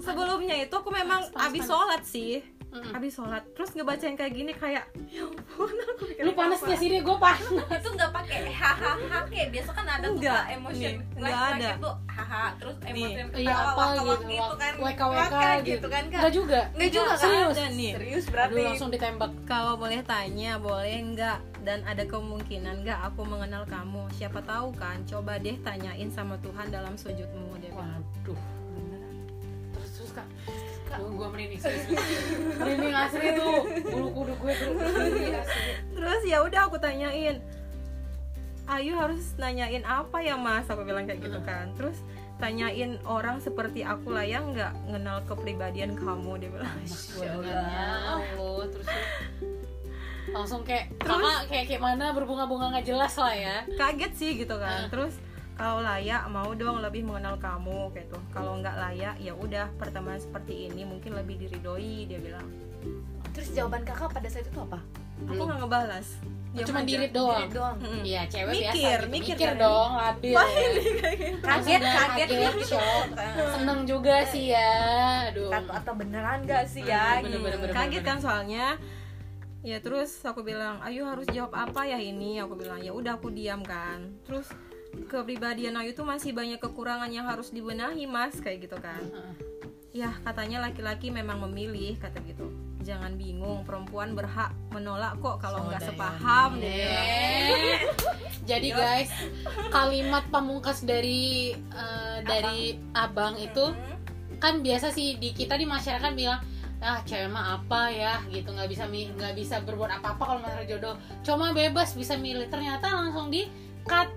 sebelumnya itu aku memang Panas, abis panas. sholat sih Mm-mm. abis sholat. Terus ngebaca yang kayak gini kayak ya ampun aku pikir lu panas gak sih dia gue panas. Itu nggak pakai hahaha kayak biasa kan ada tuh Enggak, emotion. Enggak like ada. itu haha terus emotion iya ketawa apa wak-wak gitu gitu kan. WK Waka gitu. kan kak? Enggak juga. Enggak juga, Kak. serius. Ada nih. serius Aduh, berarti. langsung ditembak. Kalau boleh tanya boleh enggak dan ada kemungkinan enggak aku mengenal kamu? Siapa tahu kan? Coba deh tanyain sama Tuhan dalam sujudmu dia bilang waduh kak. Gue merinding (laughs) merinding asli tuh. Bulu kuduk gue tuh. Terus ya udah aku tanyain Ayu harus nanyain apa ya mas? Aku bilang kayak gitu kan. Terus tanyain orang seperti aku lah yang nggak ngenal kepribadian kamu dia bilang. Dengarnya Allah. terus terus. langsung kayak kakak kayak kayak mana berbunga-bunga nggak jelas lah ya. Kaget sih gitu kan. Ah. terus kalau layak mau dong lebih mengenal kamu kayak tuh. Kalau nggak layak ya udah pertemanan seperti ini mungkin lebih diridoi dia bilang. Terus jawaban kakak pada saat itu apa? Aku nggak ngebalas. Diam cuma aja. dirit doang? Dirit doang. Mm-mm. Iya cewek Mikir, biasa gitu. mikir mikir, kan. dong labil ya. kaget kaget kaget. shock. Seneng juga sih ya. Aduh. Atau, atau beneran gak sih ya? Bener, bener, bener. kaget kan soalnya? Ya terus aku bilang Ayu harus jawab apa ya ini? Aku bilang ya udah aku diam kan. Terus kepribadian Ayu tuh masih banyak kekurangan yang harus dibenahi mas kayak gitu kan. Ya katanya laki-laki memang memilih kata gitu. Jangan bingung perempuan berhak menolak kok kalau nggak sepaham. Eh. (laughs) Jadi guys, kalimat pamungkas dari eh, dari abang. itu kan biasa sih di kita di masyarakat bilang ah cewek mah apa ya? Gitu nggak bisa nggak bisa berbuat apa apa kalau masalah jodoh. Cuma bebas bisa milih. Ternyata langsung di cut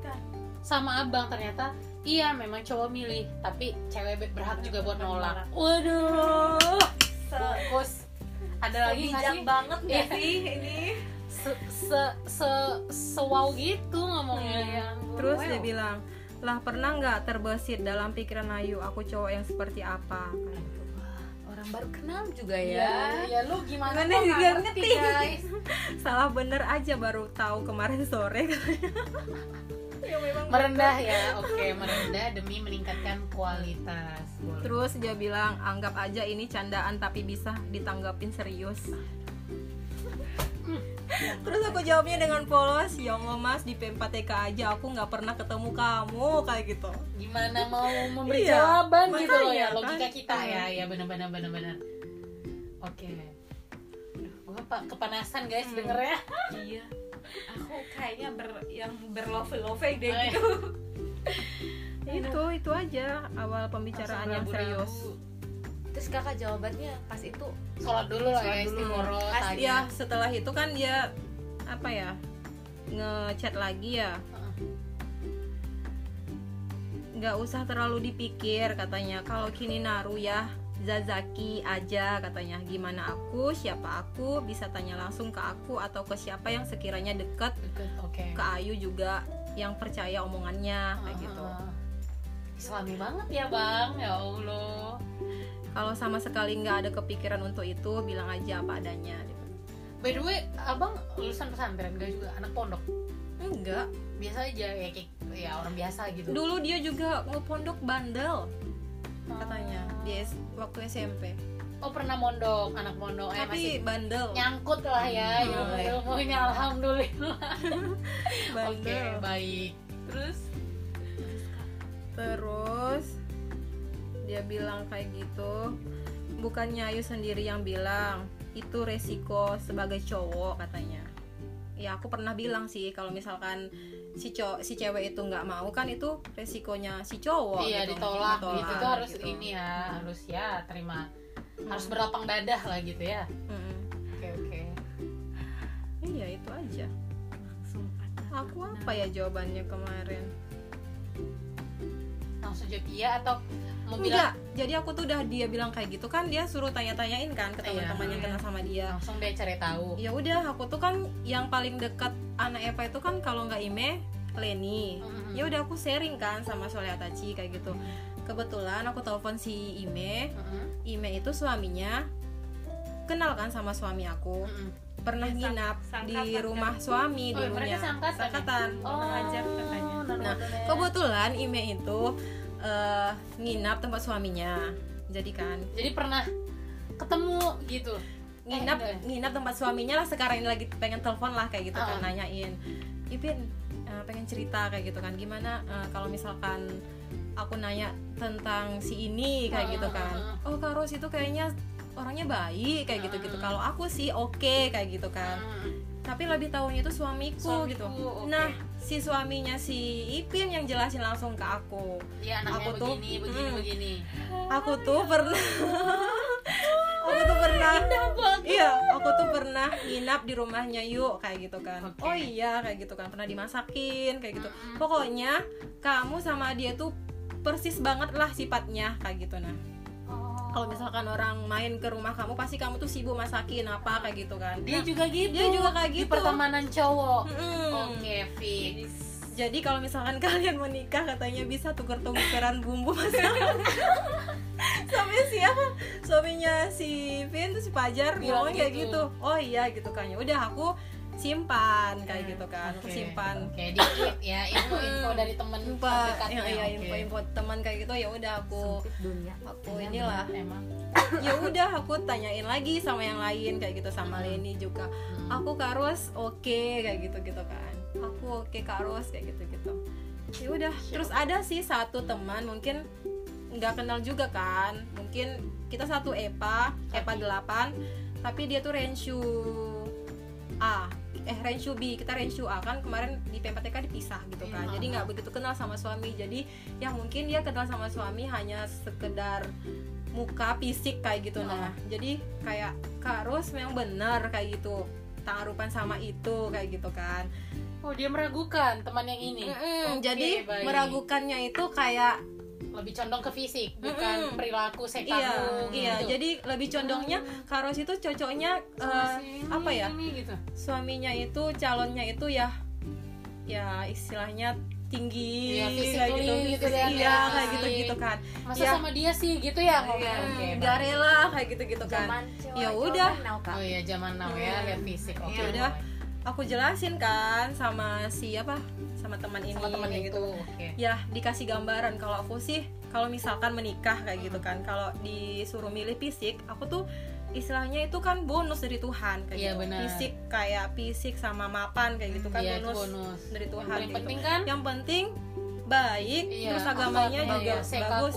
sama abang. Ternyata iya memang cowok milih tapi cewek be- berhak juga buat nolak. waduh. Fokus. Ada lagi nggak bijak sih? banget gak Iya. sih ini? Se se se sewow gitu ngomongnya. Hmm. ya terus Wow. dia bilang lah pernah nggak terbesit dalam pikiran Ayu aku cowok yang seperti apa? Kayak gitu. orang baru kenal juga ya. Ya ya lu gimana Mana kok nggak juga ngerti ngerti. guys? (laughs) Salah bener aja baru tahu kemarin sore katanya (laughs) ya memang merendah ya oke merendah demi meningkatkan kualitas Boleh. Terus dia bilang anggap aja ini candaan tapi bisa ditanggapin serius. Terus aku jawabnya dengan polos, ya Allah mas di P4TK aja aku nggak pernah ketemu kamu kayak gitu. gimana mau memberi Iya, jawaban gitu loh ya kan. logika kita Hmm. ya ya benar-benar benar-benar oke Aduh, gua pak kepanasan guys Hmm. denger ya iya aku kayaknya ber yang berlove love deh Oh, iya. gitu (laughs) Itu itu aja awal pembicaraan yang serius. terus kakak jawabannya pas itu sholat dulu lah ya dulu. istiqoroh Pas Ya setelah itu kan dia apa ya ngechat lagi ya. Nggak usah terlalu dipikir katanya. Kalau kini naru ya Zazaki aja katanya. Gimana aku, siapa aku, bisa tanya langsung ke aku atau ke siapa yang sekiranya deket Deket, oke ke Ayu juga yang percaya omongannya kayak gitu. Ah, Islami banget ya bang ya Allah Kalau sama sekali nggak ada kepikiran untuk itu, bilang aja apa adanya. gitu. by the way abang lulusan pesantren gak juga anak pondok enggak biasa aja ya kayak ya orang biasa gitu dulu dia juga ngepondok bandel katanya di S- waktu SMP oh pernah mondok anak mondok eh, tapi masih bandel. nyangkut lah ya ilmu ilmunya alhamdulillah. (laughs) Oke bandel. baik. Terus? Terus dia bilang kayak gitu bukannya Ayu sendiri yang bilang itu resiko sebagai cowok katanya. Ya aku pernah bilang sih kalau misalkan si cowok si cewek itu nggak mau kan itu resikonya si cowok iya gitu. ditolak, Ditolak, gitu tuh harus gitu. ini ya harus ya terima harus berlapang dadah lah gitu ya. Mm-mm. oke oke. Iya itu aja. Langsung aku apa ya jawabannya kemarin? Langsung jawab iya atau mau enggak bilang jadi aku tuh udah dia bilang kayak gitu kan dia suruh tanya-tanyain kan ke Iya. teman-teman yang kenal sama dia langsung dia cari tahu ya udah aku tuh kan yang paling dekat anak Eva itu kan kalau nggak Ime Leni ya udah aku sharing kan sama Soleh Atachi kayak gitu kebetulan aku telepon si Ime Mm-mm. Ime itu suaminya kenal kan sama suami aku pernah Ya, sang- nginap di sangkatan kan? rumah suami Oh, dulunya mereka sangkatan ya? Sangkatan. oh ajar katanya. Nah, kebetulan Ime itu eh, nginap tempat suaminya. Jadi kan. Jadi pernah ketemu gitu? Nginap Eh, nginap tempat suaminya lah sekarang ini lagi pengen telepon lah kayak gitu kan Ah. nanyain. Ipin eh, pengen cerita kayak gitu kan. Gimana eh, kalau misalkan aku nanya tentang si ini kayak Ah, gitu ah, kan. oh Kak Ros itu kayaknya orangnya baik kayak gitu gitu kalau aku sih oke kayak gitu kan. Tapi lebih tahunya itu suamiku, Suamiku, gitu oke. nah si suaminya si Ipin yang jelasin langsung ke aku Iya anaknya Aku tuh- begini, begini, Hmm. begini. aku tuh pernah (laughs) aku tuh pernah iya aku tuh pernah nginap di rumahnya yuk kayak gitu kan Oke. oh iya kayak gitu kan pernah dimasakin kayak gitu pokoknya kamu sama dia tuh persis banget lah sifatnya kayak gitu nah. Kalau misalkan orang main ke rumah kamu pasti kamu tuh sibuk masakin apa kayak gitu kan dia Nah, juga gitu. dia juga kayak Di gitu. pertemanan cowok. mm-mm. Oke, fix. jadi kalau misalkan (laughs) kalian menikah katanya bisa tuker-tukeran bumbu masakan (laughs) sampai siapa suaminya si Vin tuh si Pajar Bilang bilang kayak gitu. gitu oh iya gitu kan ya udah aku simpan kayak gitu kan. Oke. simpan. Oke, dikit ya info-info (laughs) dari teman info terdekatnya. iya, iya, info-info teman kayak gitu ya udah aku dunia. aku Iya, inilah. emang. (coughs) ya udah aku tanyain lagi sama yang lain kayak gitu sama Leni juga. Hmm. aku Kak Ros oke kayak gitu gitu kan. Aku oke Kak Ros kayak gitu gitu ya udah terus ada sih satu teman mungkin nggak kenal juga kan. Mungkin kita satu EPA EPA 8 tapi? dia tuh Renshu A eh Renshu B kita Renshu A kan kemarin di PMPTK dipisah gitu kan. Iya. jadi nggak begitu kenal sama suami. Jadi ya mungkin dia kenal sama suami hanya sekedar muka fisik kayak gitu nah. Jadi kayak Kak Ros memang benar kayak gitu. Tarupan sama itu kayak gitu kan. Oh, dia meragukan teman yang ini. Mm-mm, Oke, jadi baik. meragukannya itu kayak lebih condong ke fisik, bukan Mm-mm. perilaku sekamu iya gitu. iya jadi lebih condongnya Kak Ros itu cocoknya ini, apa ya ini gitu. suaminya itu calonnya itu ya ya istilahnya tinggi Iya, kayak physically gitu deh, iya ya, kayak gitu gitu kan Masa Ya. sama dia sih gitu ya ngomong. Iya, Oke, nggak baik. rela kayak gitu gitu kan Ya udah. Oh iya, zaman now ya, Hmm. lihat fisik. Oke. Ya udah. Aku jelasin kan sama siapa sama teman ini Sama teman kayak itu. Oke. ya dikasih gambaran kalau aku sih kalau misalkan menikah kayak gitu kan kalau disuruh milih fisik aku tuh istilahnya itu kan bonus dari Tuhan kayak Iya, gitu benar. fisik kayak fisik sama mapan kayak gitu kan itu bonus, bonus. dari Yang Tuhan paling kayak gitu. penting kan yang penting baik Iya, terus agamanya juga iya, bagus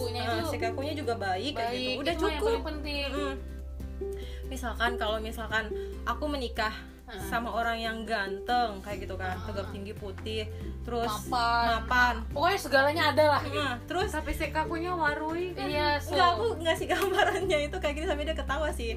sekakunya juga baik, kayak baik. gitu itu mah udah yang cukup penting. Mm-mm. misalkan kalau misalkan aku menikah Sama orang yang ganteng kayak gitu kan. Tegap tinggi putih terus Mapan. mapan. Pokoknya segalanya ada lah. Nah, terus tapi sekakunya warui kan? Iya, so. Enggak, aku ngasih (laughs) gambarannya itu kayak gini sampai dia ketawa sih.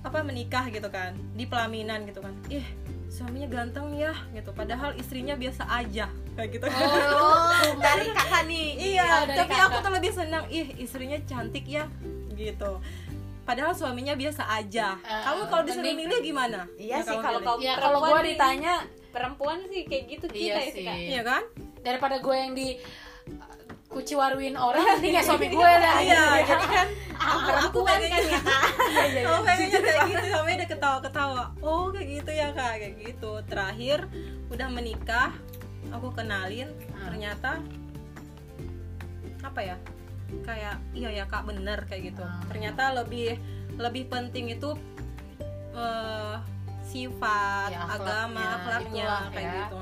Apa menikah gitu kan di pelaminan gitu kan. Ih suaminya ganteng ya gitu. Padahal istrinya biasa aja kayak gitu kan. Oh, (laughs) dari kakak nih. Iya Oh, tapi kakak. aku tuh lebih senang ih istrinya cantik ya gitu padahal suaminya biasa aja. Eh, kamu kalau disuruh mending- milih gimana? Iya Ya, sih kalau kau Ya, kalau nih- ditanya perempuan sih kayak gitu kita Iya ya sih. Kak. Sih. iya kan? Daripada gue yang di kuci waruin orang nanti kayak suami gue lah iya gitu ya. jadi kan ah, perempuan kan ya kak. Aku pengennya kayak gitu sampai dia deh ketawa-ketawa. Oh kayak gitu ya kak kayak gitu. Terakhir udah menikah aku kenalin Hmm. ternyata apa ya kayak iya ya kak bener kayak gitu Hmm. ternyata lebih lebih penting itu eh, sifat Ya, akhlaknya, agama akhlaknya itulah kayak ya. gitu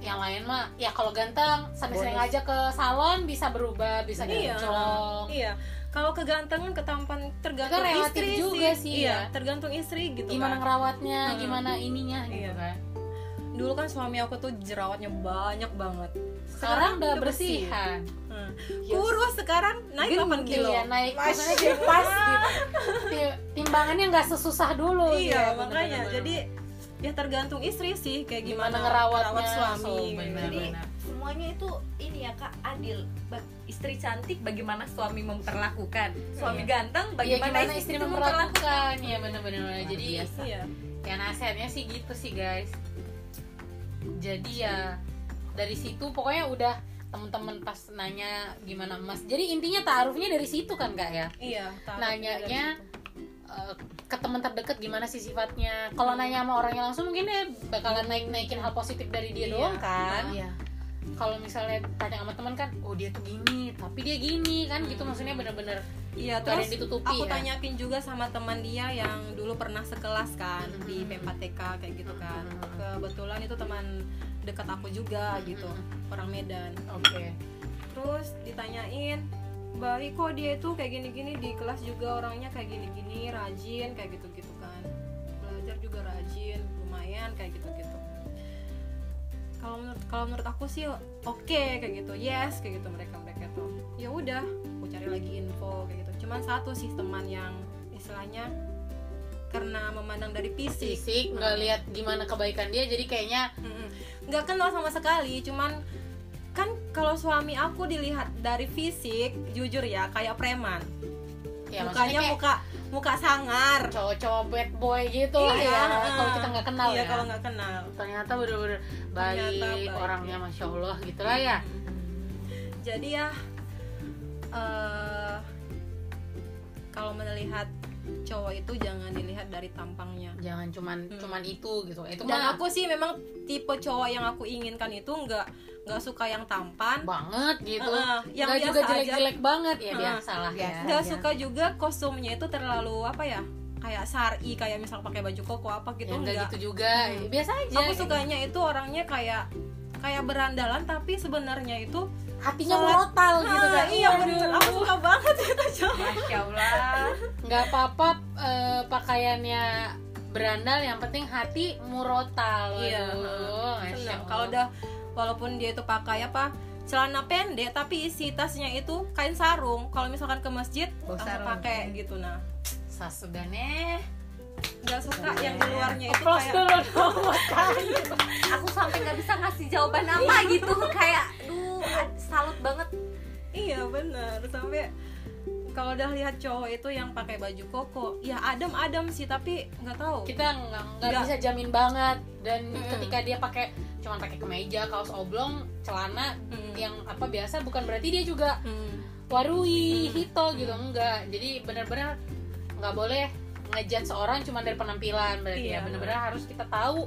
yang lain mah ya kalau ganteng sering-sering Bonus. aja ke salon bisa berubah bisa iya kinclong iya kalau kegantengan ketampan tergantung Itu relatif istri juga sih, iya ya. tergantung istri gitu gimana kan. ngerawatnya Hmm. gimana ininya gitu Iya. kan dulu kan suami aku tuh jerawatnya banyak banget sekarang udah bersih. bersihan Hmm. Yes. kurus sekarang naik 8 kilo Iya, naik Masya maksudnya jadi pas (laughs) gitu Ti- timbangannya nggak sesusah dulu iya gitu, makanya bener-bener. jadi ya tergantung istri sih kayak gimana, gimana, ngerawatnya merawat suami so, gitu. bener, Jadi bener. semuanya itu ini ya kak adil. Ba- Istri cantik bagaimana suami memperlakukan, suami Iya. ganteng Iya, bagaimana, gimana istri itu memperlakukan ya bener-bener jadi biasa. iya ya nasihatnya sih gitu sih guys jadi ya dari situ pokoknya udah temen-temen pas nanya gimana emas jadi intinya taarufnya dari situ kan kak ya iya Nanyanya, dari situ. Eh, ke teman terdekat gimana sih sifatnya kalau nanya sama orangnya langsung mungkin dia bakalan naik naikin hal positif dari dia Iya. doang kan Iya. kalau misalnya tanya sama teman kan oh dia tuh gini tapi dia gini kan gitu Hmm. maksudnya bener-bener iya terus yang ditutupi aku ya. tanyakin juga sama teman dia yang dulu pernah sekelas kan Mhm. di PMPTK kayak gitu kan Mhm. kebetulan itu teman dekat aku juga gitu Mhm. orang Medan. Oke. Terus ditanyain baik kok dia itu kayak gini-gini di kelas juga orangnya kayak gini-gini rajin kayak gitu-gitu kan. Belajar juga rajin lumayan kayak gitu-gitu. Kalau menurut kalau menurut aku sih oke kayak gitu. Yes kayak gitu mereka mereka tuh. Ya udah aku cari lagi info kayak gitu. Cuman satu sih teman yang istilahnya karena memandang dari fisik. Fisik nggak lihat gimana kebaikan dia jadi kayaknya Mm-mm. nggak kenal sama sekali cuman kan kalau suami aku dilihat dari fisik jujur ya kayak preman. Ya mukanya kayak muka muka sangar. Cowok-cowok bad boy gitu lah ya Iya, kalau kita nggak kenal iya ya. kalau nggak kenal. Ternyata bener-bener baik, Ternyata baik, orangnya ya. masya allah gitu lah ya. Jadi ya eh, kalau melihat cowok itu jangan dilihat dari tampangnya jangan cuman Hmm. cuman itu gitu itu dan aku sih memang tipe cowok yang aku inginkan itu nggak nggak suka yang tampan banget gitu Heeh, yang nggak juga biasa aja. jelek-jelek banget ya Heeh. biasa lah ya nggak aja. suka juga kostumnya itu terlalu apa ya kayak sari kayak misal pakai baju koko apa gitu ya, nggak enggak gitu juga Hmm. biasa aja aku gitu. sukanya itu orangnya kayak kayak berandalan tapi sebenarnya itu hatinya merotal gitu kan iya bener. Aku suka banget itu cowok Masya Allah. nggak apa-apa eh, pakaiannya berandal yang penting hati murotal. Iya, kalau udah walaupun dia itu pakai apa celana pendek tapi isi tasnya itu kain sarung. Kalau misalkan ke masjid Oh, langsung pakai gitu nah. Sasudane nggak suka yang di luarnya itu Applause kayak dulu dong. Aku sampai nggak bisa ngasih jawaban apa gitu. Kayak, duh, salut banget. iya bener sampai kalau udah lihat cowok itu yang pakai baju koko ya adem-adem sih tapi nggak tahu kita nggak bisa jamin banget dan Mm-mm. ketika dia pakai cuma pakai kemeja kaos oblong celana Mm. yang apa biasa bukan berarti dia juga Hmm. warui Mm. hito gitu enggak jadi benar-benar nggak boleh ngejudge seorang cuma dari penampilan berarti ya Iya. benar-benar harus kita tahu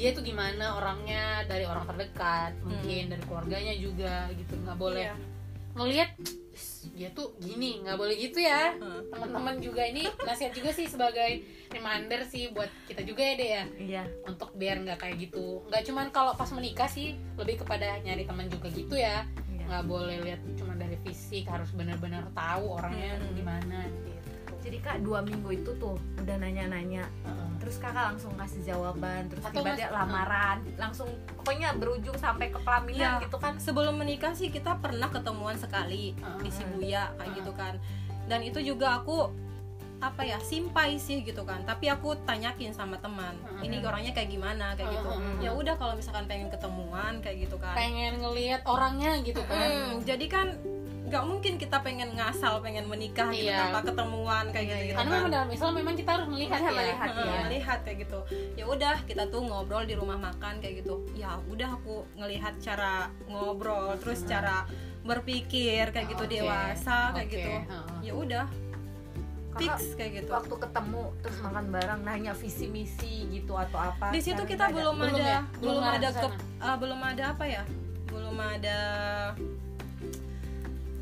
dia tuh gimana orangnya dari orang terdekat mungkin dari keluarganya juga gitu nggak boleh Iya. ngelihat "Is, dia tuh gini nggak boleh gitu ya Hmm. teman-teman juga ini nasihat juga sih sebagai reminder sih buat kita juga ya deh ya Iya. untuk biar nggak kayak gitu nggak cuman kalau pas menikah sih lebih kepada nyari teman juga gitu ya Iya. nggak boleh lihat cuma dari fisik harus benar-benar tahu orangnya Hmm. gimana gitu Jadi kak dua minggu itu tuh udah nanya-nanya, Heeh. terus kakak langsung kasih jawaban, terus Atau tiba-tiba mas- lamaran, langsung pokoknya berujung sampai ke pelaminan Iya. gitu kan? sebelum menikah sih kita pernah ketemuan sekali Heeh. di Shibuya kayak Heeh. gitu kan dan itu juga aku apa ya simpai sih gitu kan tapi aku tanyakin sama teman Heeh. ini orangnya kayak gimana kayak gitu ya udah kalau misalkan pengen ketemuan kayak gitu kan pengen ngelihat orangnya gitu kan Hmm, jadi kan nggak mungkin kita pengen ngasal pengen menikah gitu Iya. tanpa ketemuan kayak gitu, gitu karena kan memang dalam Islam memang kita harus melihat ya. melihat, Heeh, iya. melihat kayak gitu. Ya udah kita tuh ngobrol di rumah makan kayak gitu. Ya udah aku ngelihat cara ngobrol terus cara berpikir kayak gitu Oke, dewasa kayak oke, gitu. Ya udah fix kayak gitu. waktu ketemu terus makan bareng nanya visi misi gitu atau apa di situ Sekarang kita ada. belum ada ya? belum, Belum ada ke, ah, belum ada apa ya? Belum ada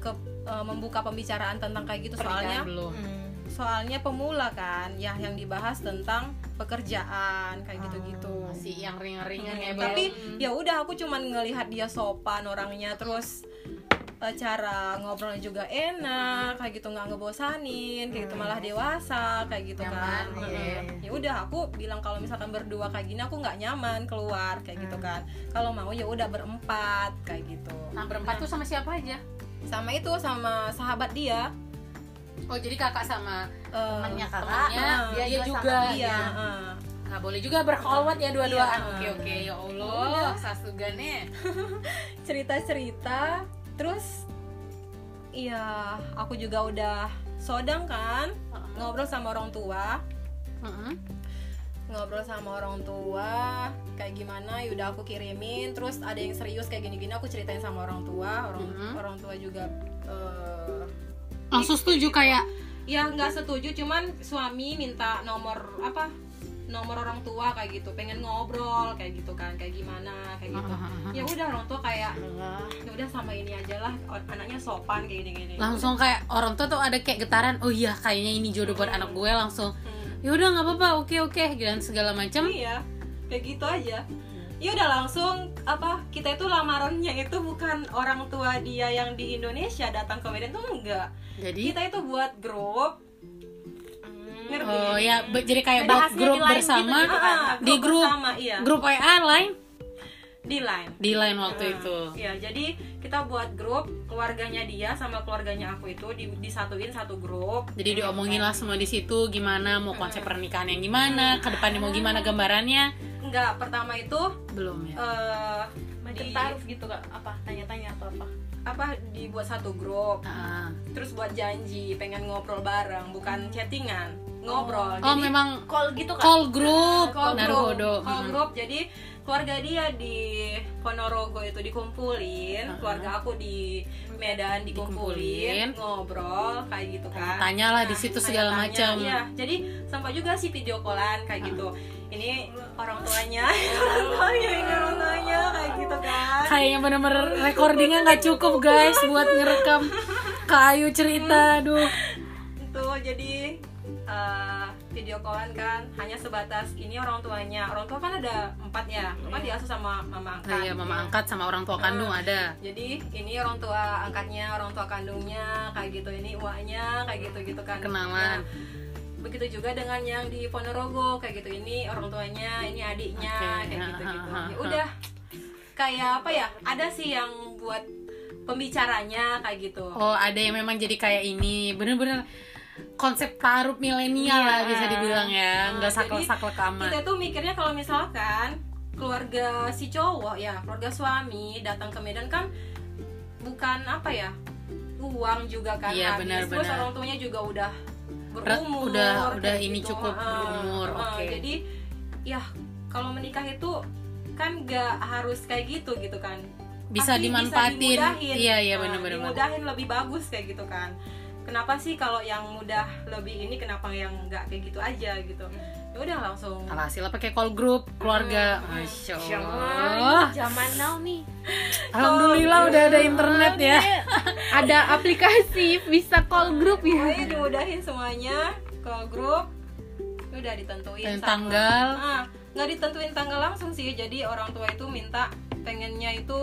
ke eh, membuka pembicaraan tentang kayak gitu. Soalnya belum. Hmm. soalnya pemula kan ya yang dibahas tentang pekerjaan kayak gitu-gitu. Masih yang ringan-ringan ya Hmm, tapi ya udah aku cuman ngelihat dia sopan orangnya terus eh, cara ngobrolnya juga enak kayak gitu nggak ngebosanin kayak gitu malah dewasa kayak gitu kan. Nyaman, Heeh. iya. ya udah aku bilang kalau misalkan berdua kayak gini aku nggak nyaman keluar kayak gitu kan. Kalau mau ya udah berempat kayak gitu. Nah berempat tuh sama siapa aja sama itu sama sahabat dia. Oh jadi kakak sama eh, temannya kakak. temannya, dia, dia juga, juga, iya heeh. nggak boleh juga berkolwat ya dua-duaan Iya. oke oke ya allah sasugane (laughs) cerita-cerita. Terus iya aku juga udah sodang kan ngobrol sama orang tua. Heeh. Ngobrol sama orang tua kayak gimana ya udah aku kirimin. Terus ada yang serius kayak gini-gini aku ceritain sama orang tua orang Mhm. orang tua juga eh, langsung setuju kayak? Ya nggak setuju cuman suami minta nomor apa nomor orang tua kayak gitu pengen ngobrol kayak gitu kan kayak gimana kayak gitu. Ya udah orang tua kayak ya udah sama ini aja lah anaknya sopan kayak gini gini langsung kayak orang tua tuh ada kayak getaran oh iya kayaknya ini jodoh buat anak gue langsung. Hmm. Ya udah nggak apa-apa oke oke dan segala macam. Iya kayak gitu aja. Ya udah langsung apa kita itu lamarannya itu bukan orang tua dia yang di Indonesia datang ke Medan tuh enggak. Jadi? Kita itu buat grup. Ngerti? Oh ya jadi kayak Jadi grup bersama gitu, Ah, ah, di grup bersama, iya. grup WA lain di line. Di lain waktu Nah, itu. Ya jadi kita buat grup keluarganya dia sama keluarganya aku itu di, disatuin satu grup. Jadi diomongin lah semua di situ gimana mau konsep pernikahan yang gimana ke depannya mau gimana gambarannya? Enggak pertama itu belum ya? eh macam di, taruh gitu kak. Apa? Tanya-tanya atau apa? Apa? Dibuat satu grup. Ah. terus buat janji pengen ngobrol bareng bukan chattingan ngobrol. Oh Jadi, memang call gitu kak? call group. Call group, Naruhodo call Mm. group. jadi keluarga dia di Ponorogo itu dikumpulin Uh-huh. keluarga aku di Medan dikumpulin, Dikumpulin. ngobrol kayak gitu kan. Tanyalah di situ segala macam. Iya jadi sempat juga sih video callan kayak gitu. Ini orang tuanya (laughs) orang tuanya ini orang tuanya kayak gitu kan. Kayaknya bener-bener recordingnya nggak cukup guys buat ngerekam. Kayu cerita aduh. Itu jadi eh, video callan kan hanya sebatas ini orang tuanya. Orang tua kan ada empat ya empat diasuh sama mama angkat iya mama angkat sama orang tua kandung ada. Jadi ini orang tua angkatnya orang tua kandungnya kayak gitu ini uaknya kayak gitu gitu kan. Kenalan. Nah, begitu juga dengan yang di Ponorogo kayak gitu ini orang tuanya ini adiknya Oke. kayak gitu gitu ya udah kayak apa ya ada sih yang buat pembicaranya kayak gitu. Oh ada yang memang jadi kayak ini. Bener-bener konsep taruh milenial Iya. lah bisa dibilang ya Nah, nggak saklek-saklek amat kita tuh mikirnya kalau misalkan keluarga si cowok ya keluarga suami datang ke Medan kan bukan apa ya uang juga kan Iya, habis. benar, terus benar. orang tuanya juga udah berumur udah udah ini gitu. cukup Ah, berumur oke jadi ya kalau menikah itu kan nggak harus kayak gitu gitu kan bisa Pasti dimanfaatin dimudahin. iya iya bener-bener dimudahin lebih bagus kayak gitu kan kenapa sih kalau yang mudah lebih ini kenapa yang nggak kayak gitu aja gitu? Ya udah langsung. Alhasil pakai call group keluarga. Masya Jangan, allah zaman now nih. Alhamdulillah udah ada internet ya. Ada aplikasi bisa call group ya. Pokoknya dimudahin semuanya. Ke grup udah ditentuin sama- tanggal. Ah, nggak ditentuin tanggal langsung sih. Jadi orang tua itu minta pengennya itu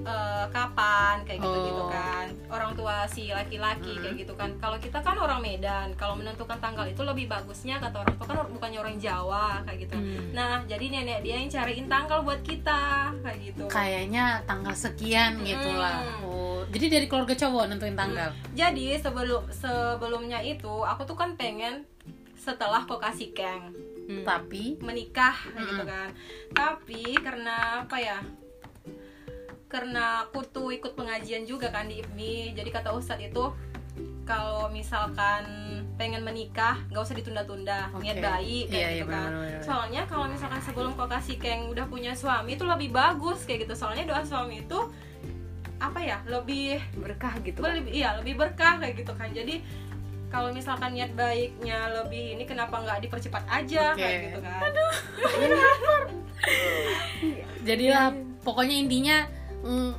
eh, kapan kayak gitu gitu Oh. kan orang tua si laki-laki kayak gitu kan kalau kita kan orang Medan kalau menentukan tanggal itu lebih bagusnya kata orang tua kan bukannya orang Jawa kayak gitu Hmm. nah jadi nenek dia yang cariin tanggal buat kita kayak gitu kayaknya tanggal sekian gitu lah Hmm. oh jadi dari keluarga cowok nentuin tanggal Jadi sebelum sebelumnya itu aku tuh kan pengen setelah kok kasih keng tapi menikah kayak gitu kan. Tapi karena apa ya? Karena aku tuh ikut pengajian juga kan di IPMI. Jadi kata ustadz itu kalau misalkan pengen menikah nggak usah ditunda-tunda Oke. niat baik kayak Iya, gitu iya, kan benar-benar. soalnya kalau misalkan sebelum kok kasih keng udah punya suami itu lebih bagus kayak gitu soalnya doa suami itu apa ya lebih berkah gitu lebih iya lebih berkah kayak gitu kan jadi kalau misalkan niat baiknya lebih ini kenapa nggak dipercepat aja Oke. kayak gitu kan (laughs) jadi lah pokoknya intinya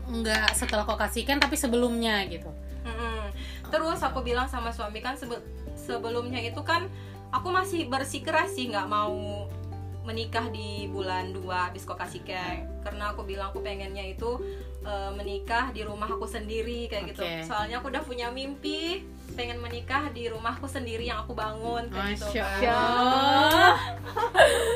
nggak setelah kau kasihkan tapi sebelumnya gitu Mm-mm. terus aku bilang sama suami kan sebe- sebelumnya itu kan aku masih bersikeras sih nggak mau menikah di bulan 2 habis kok kasih kek karena aku bilang aku pengennya itu eh, menikah di rumah aku sendiri kayak gitu Oke. soalnya aku udah punya mimpi pengen menikah di rumahku sendiri yang aku bangun kayak gitu Masya kan. Allah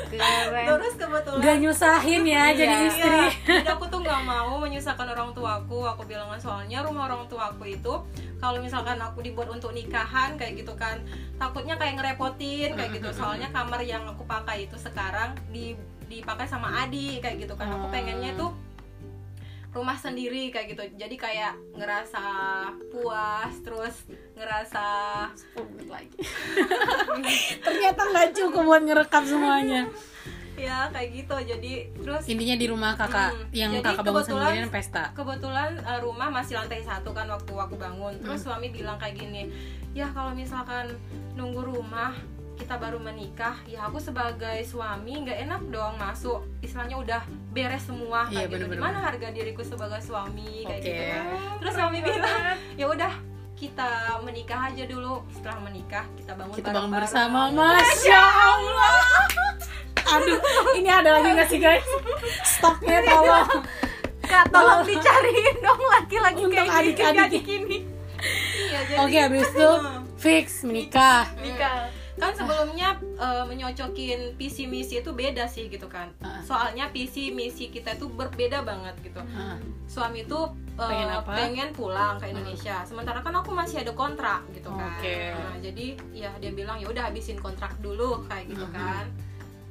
keren (laughs) terus kebetulan Gak nyusahin ya jadi Iya, istri iya. (laughs) Jadi aku tuh nggak mau menyusahkan orang tuaku. Aku bilang kan soalnya rumah orang tuaku itu kalau misalkan aku dibuat untuk nikahan kayak gitu kan takutnya kayak ngerepotin kayak gitu. (laughs) Soalnya kamar yang aku pakai itu sekarang di dipakai sama Adi kayak gitu kan. Aku pengennya tuh rumah sendiri kayak gitu. Jadi kayak ngerasa puas terus ngerasa lagi. (laughs) Ternyata nggak cukup buat ngerekam semuanya. Ya kayak gitu. Jadi terus intinya di rumah kakak Hmm, yang jadi kakak bangun kebetulan- sendirian pesta. kebetulan eh, rumah masih lantai satu kan waktu aku bangun. Terus suami bilang kayak gini ya kalau misalkan nunggu rumah kita baru menikah ya aku sebagai suami nggak enak dong masuk. Istilahnya udah beres semua. Iya, kayak gitu bener-bener. gimana harga diriku sebagai suami? Kayak Oke. gitu. Kan terus suami bilang ya udah kita menikah aja dulu. Setelah menikah kita bangun kita bangun bareng-bareng." bersama masya allah. Aduh ini ada lagi nggak sih guys? Stoknya tolong Kak, tolong dicariin dong laki-laki kayak gini adik-adik. adik ini. Iya, jadi- oke habis itu (laughs) fix menikah. Nikah. Kan sebelumnya eh, menyocokin visi misi itu beda sih gitu kan Ah. soalnya visi misi kita itu berbeda banget gitu Ah, suami itu eh, Pengen apa? pengen pulang ke Indonesia sementara kan aku masih ada kontrak gitu kan. Nah, jadi ya dia bilang ya udah habisin kontrak dulu kayak gitu kan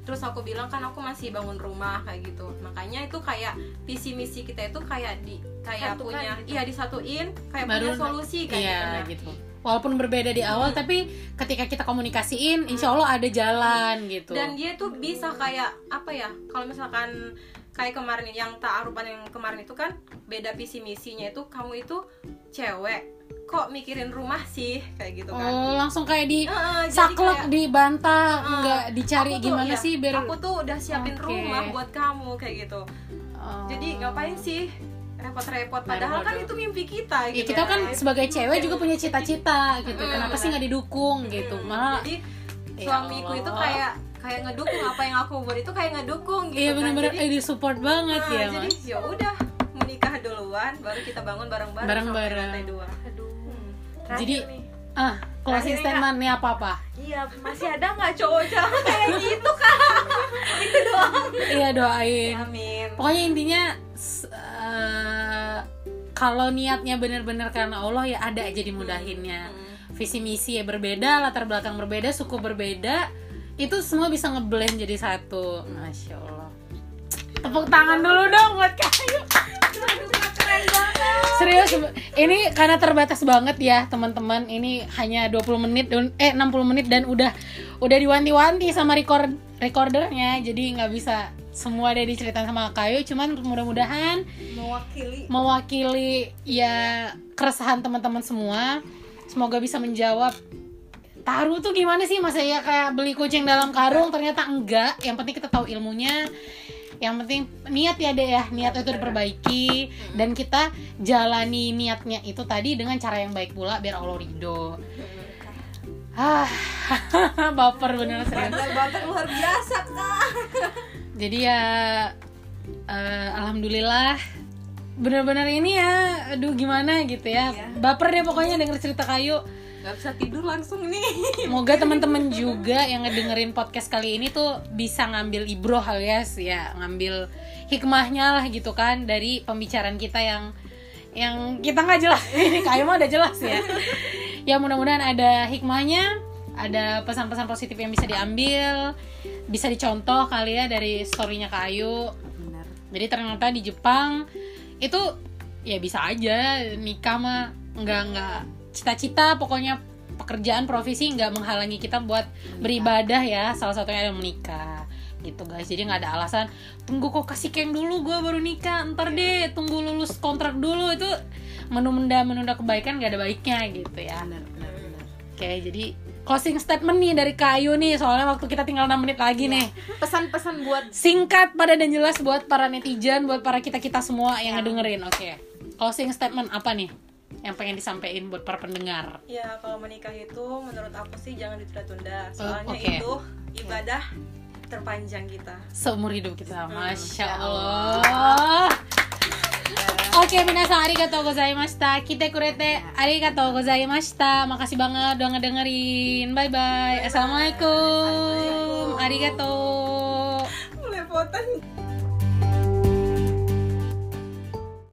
terus aku bilang kan aku masih bangun rumah kayak gitu makanya itu kayak visi misi kita itu kayak di kayak Satukan punya gitu. iya disatuin kayak Baru- punya solusi kayak iya gitu nah. gitu walaupun berbeda di awal tapi ketika kita komunikasiin insya Allah ada jalan gitu dan dia tuh bisa kayak apa ya kalau misalkan kayak kemarin yang ta'arufan yang kemarin itu kan beda visi misinya itu kamu itu cewek kok mikirin rumah sih kayak gitu kan oh langsung kayak di jadi saklek kayak, dibantah Heeh. nggak dicari tuh, gimana iya, sih biar aku tuh udah siapin Oke. rumah buat kamu kayak gitu Oh. jadi ngapain sih repot-repot padahal kan itu mimpi kita Ya, gitu kita kan guys. sebagai cewek juga punya cita-cita gitu. Mm, Kenapa sih nggak didukung gitu? Malah jadi Ya suamiku itu kayak kayak ngedukung apa yang aku buat itu kayak ngedukung gitu iya kan. Jadi- eh di support banget Nah, ya jadi ya udah menikah duluan baru kita bangun bareng-bareng Bareng-bareng. dua Aduh. Hmm. Jadi- nih. Ah nih, nih apa apa? Iya, masih ada nggak cowok-cowok kayak gitu kak? (laughs) Itu doang. Iya doain. amin Pokoknya intinya eh, kalau niatnya bener-bener karena Allah ya ada aja dimudahinnya. Hmm. Visi misi ya berbeda, latar belakang berbeda, suku berbeda, itu semua bisa ngeblend jadi satu. Masya Allah. Tepuk tangan dulu dong buat kayu. Keren banget. Serius, ini karena terbatas banget ya teman-teman. Ini hanya 20 menit dan eh 60 menit dan udah udah diwanti-wanti sama record recordernya. Jadi nggak bisa semua ada diceritain sama Kayu. Cuman mudah-mudahan mewakili mewakili ya keresahan teman-teman semua. Semoga bisa menjawab taruh tuh gimana sih masa ya kayak beli kucing dalam karung ternyata enggak yang penting kita tahu ilmunya yang penting niat ya deh ya. Niat itu diperbaiki. Dan kita jalani niatnya itu tadi dengan cara yang baik pula biar Allah ridho. Ah (laughs) baper bener serius. Banget luar biasa kak. (laughs) Jadi ya eh, alhamdulillah bener-bener ini ya aduh gimana gitu ya. Iya. baper deh pokoknya denger cerita kayu nggak bisa tidur langsung nih (laughs) Semoga teman-teman juga yang ngedengerin podcast kali ini tuh bisa ngambil ibroh alias ya ngambil hikmahnya lah gitu kan dari pembicaraan kita yang yang kita nggak jelas (laughs) ini kayu mah udah jelas ya. Ya mudah-mudahan ada hikmahnya, ada pesan-pesan positif yang bisa diambil, bisa dicontoh kali ya dari storynya kayu. benar Jadi ternyata di Jepang itu ya bisa aja nikah mah nggak nggak cita-cita pokoknya pekerjaan profesi nggak menghalangi kita buat beribadah ya. Salah satunya adalah menikah gitu guys. Jadi nggak ada alasan tunggu kok kasih keng dulu gue baru nikah. Ntar deh tunggu lulus kontrak dulu. Itu menunda menunda kebaikan nggak ada baiknya gitu ya. Benar benar benar. Oke, jadi closing statement nih dari Kayu nih. Soalnya waktu kita tinggal 6 menit lagi nih. Pesan-pesan buat singkat pada dan jelas buat para netizen buat para kita kita semua yang ngedengerin. Oke closing statement apa nih yang pengen disampaikan buat para pendengar Ya kalau menikah itu menurut aku sih jangan ditunda-tunda. Soalnya oke. itu ibadah terpanjang kita. seumur hidup kita Hmm, masya ya Allah (laughs) Oke, minasan arigatou gozaimashita. Kita kurete arigatou gozaimashita. Makasih banget udah ngedengerin. Bye bye. Assalamualaikum. Arigatou. Melepotan.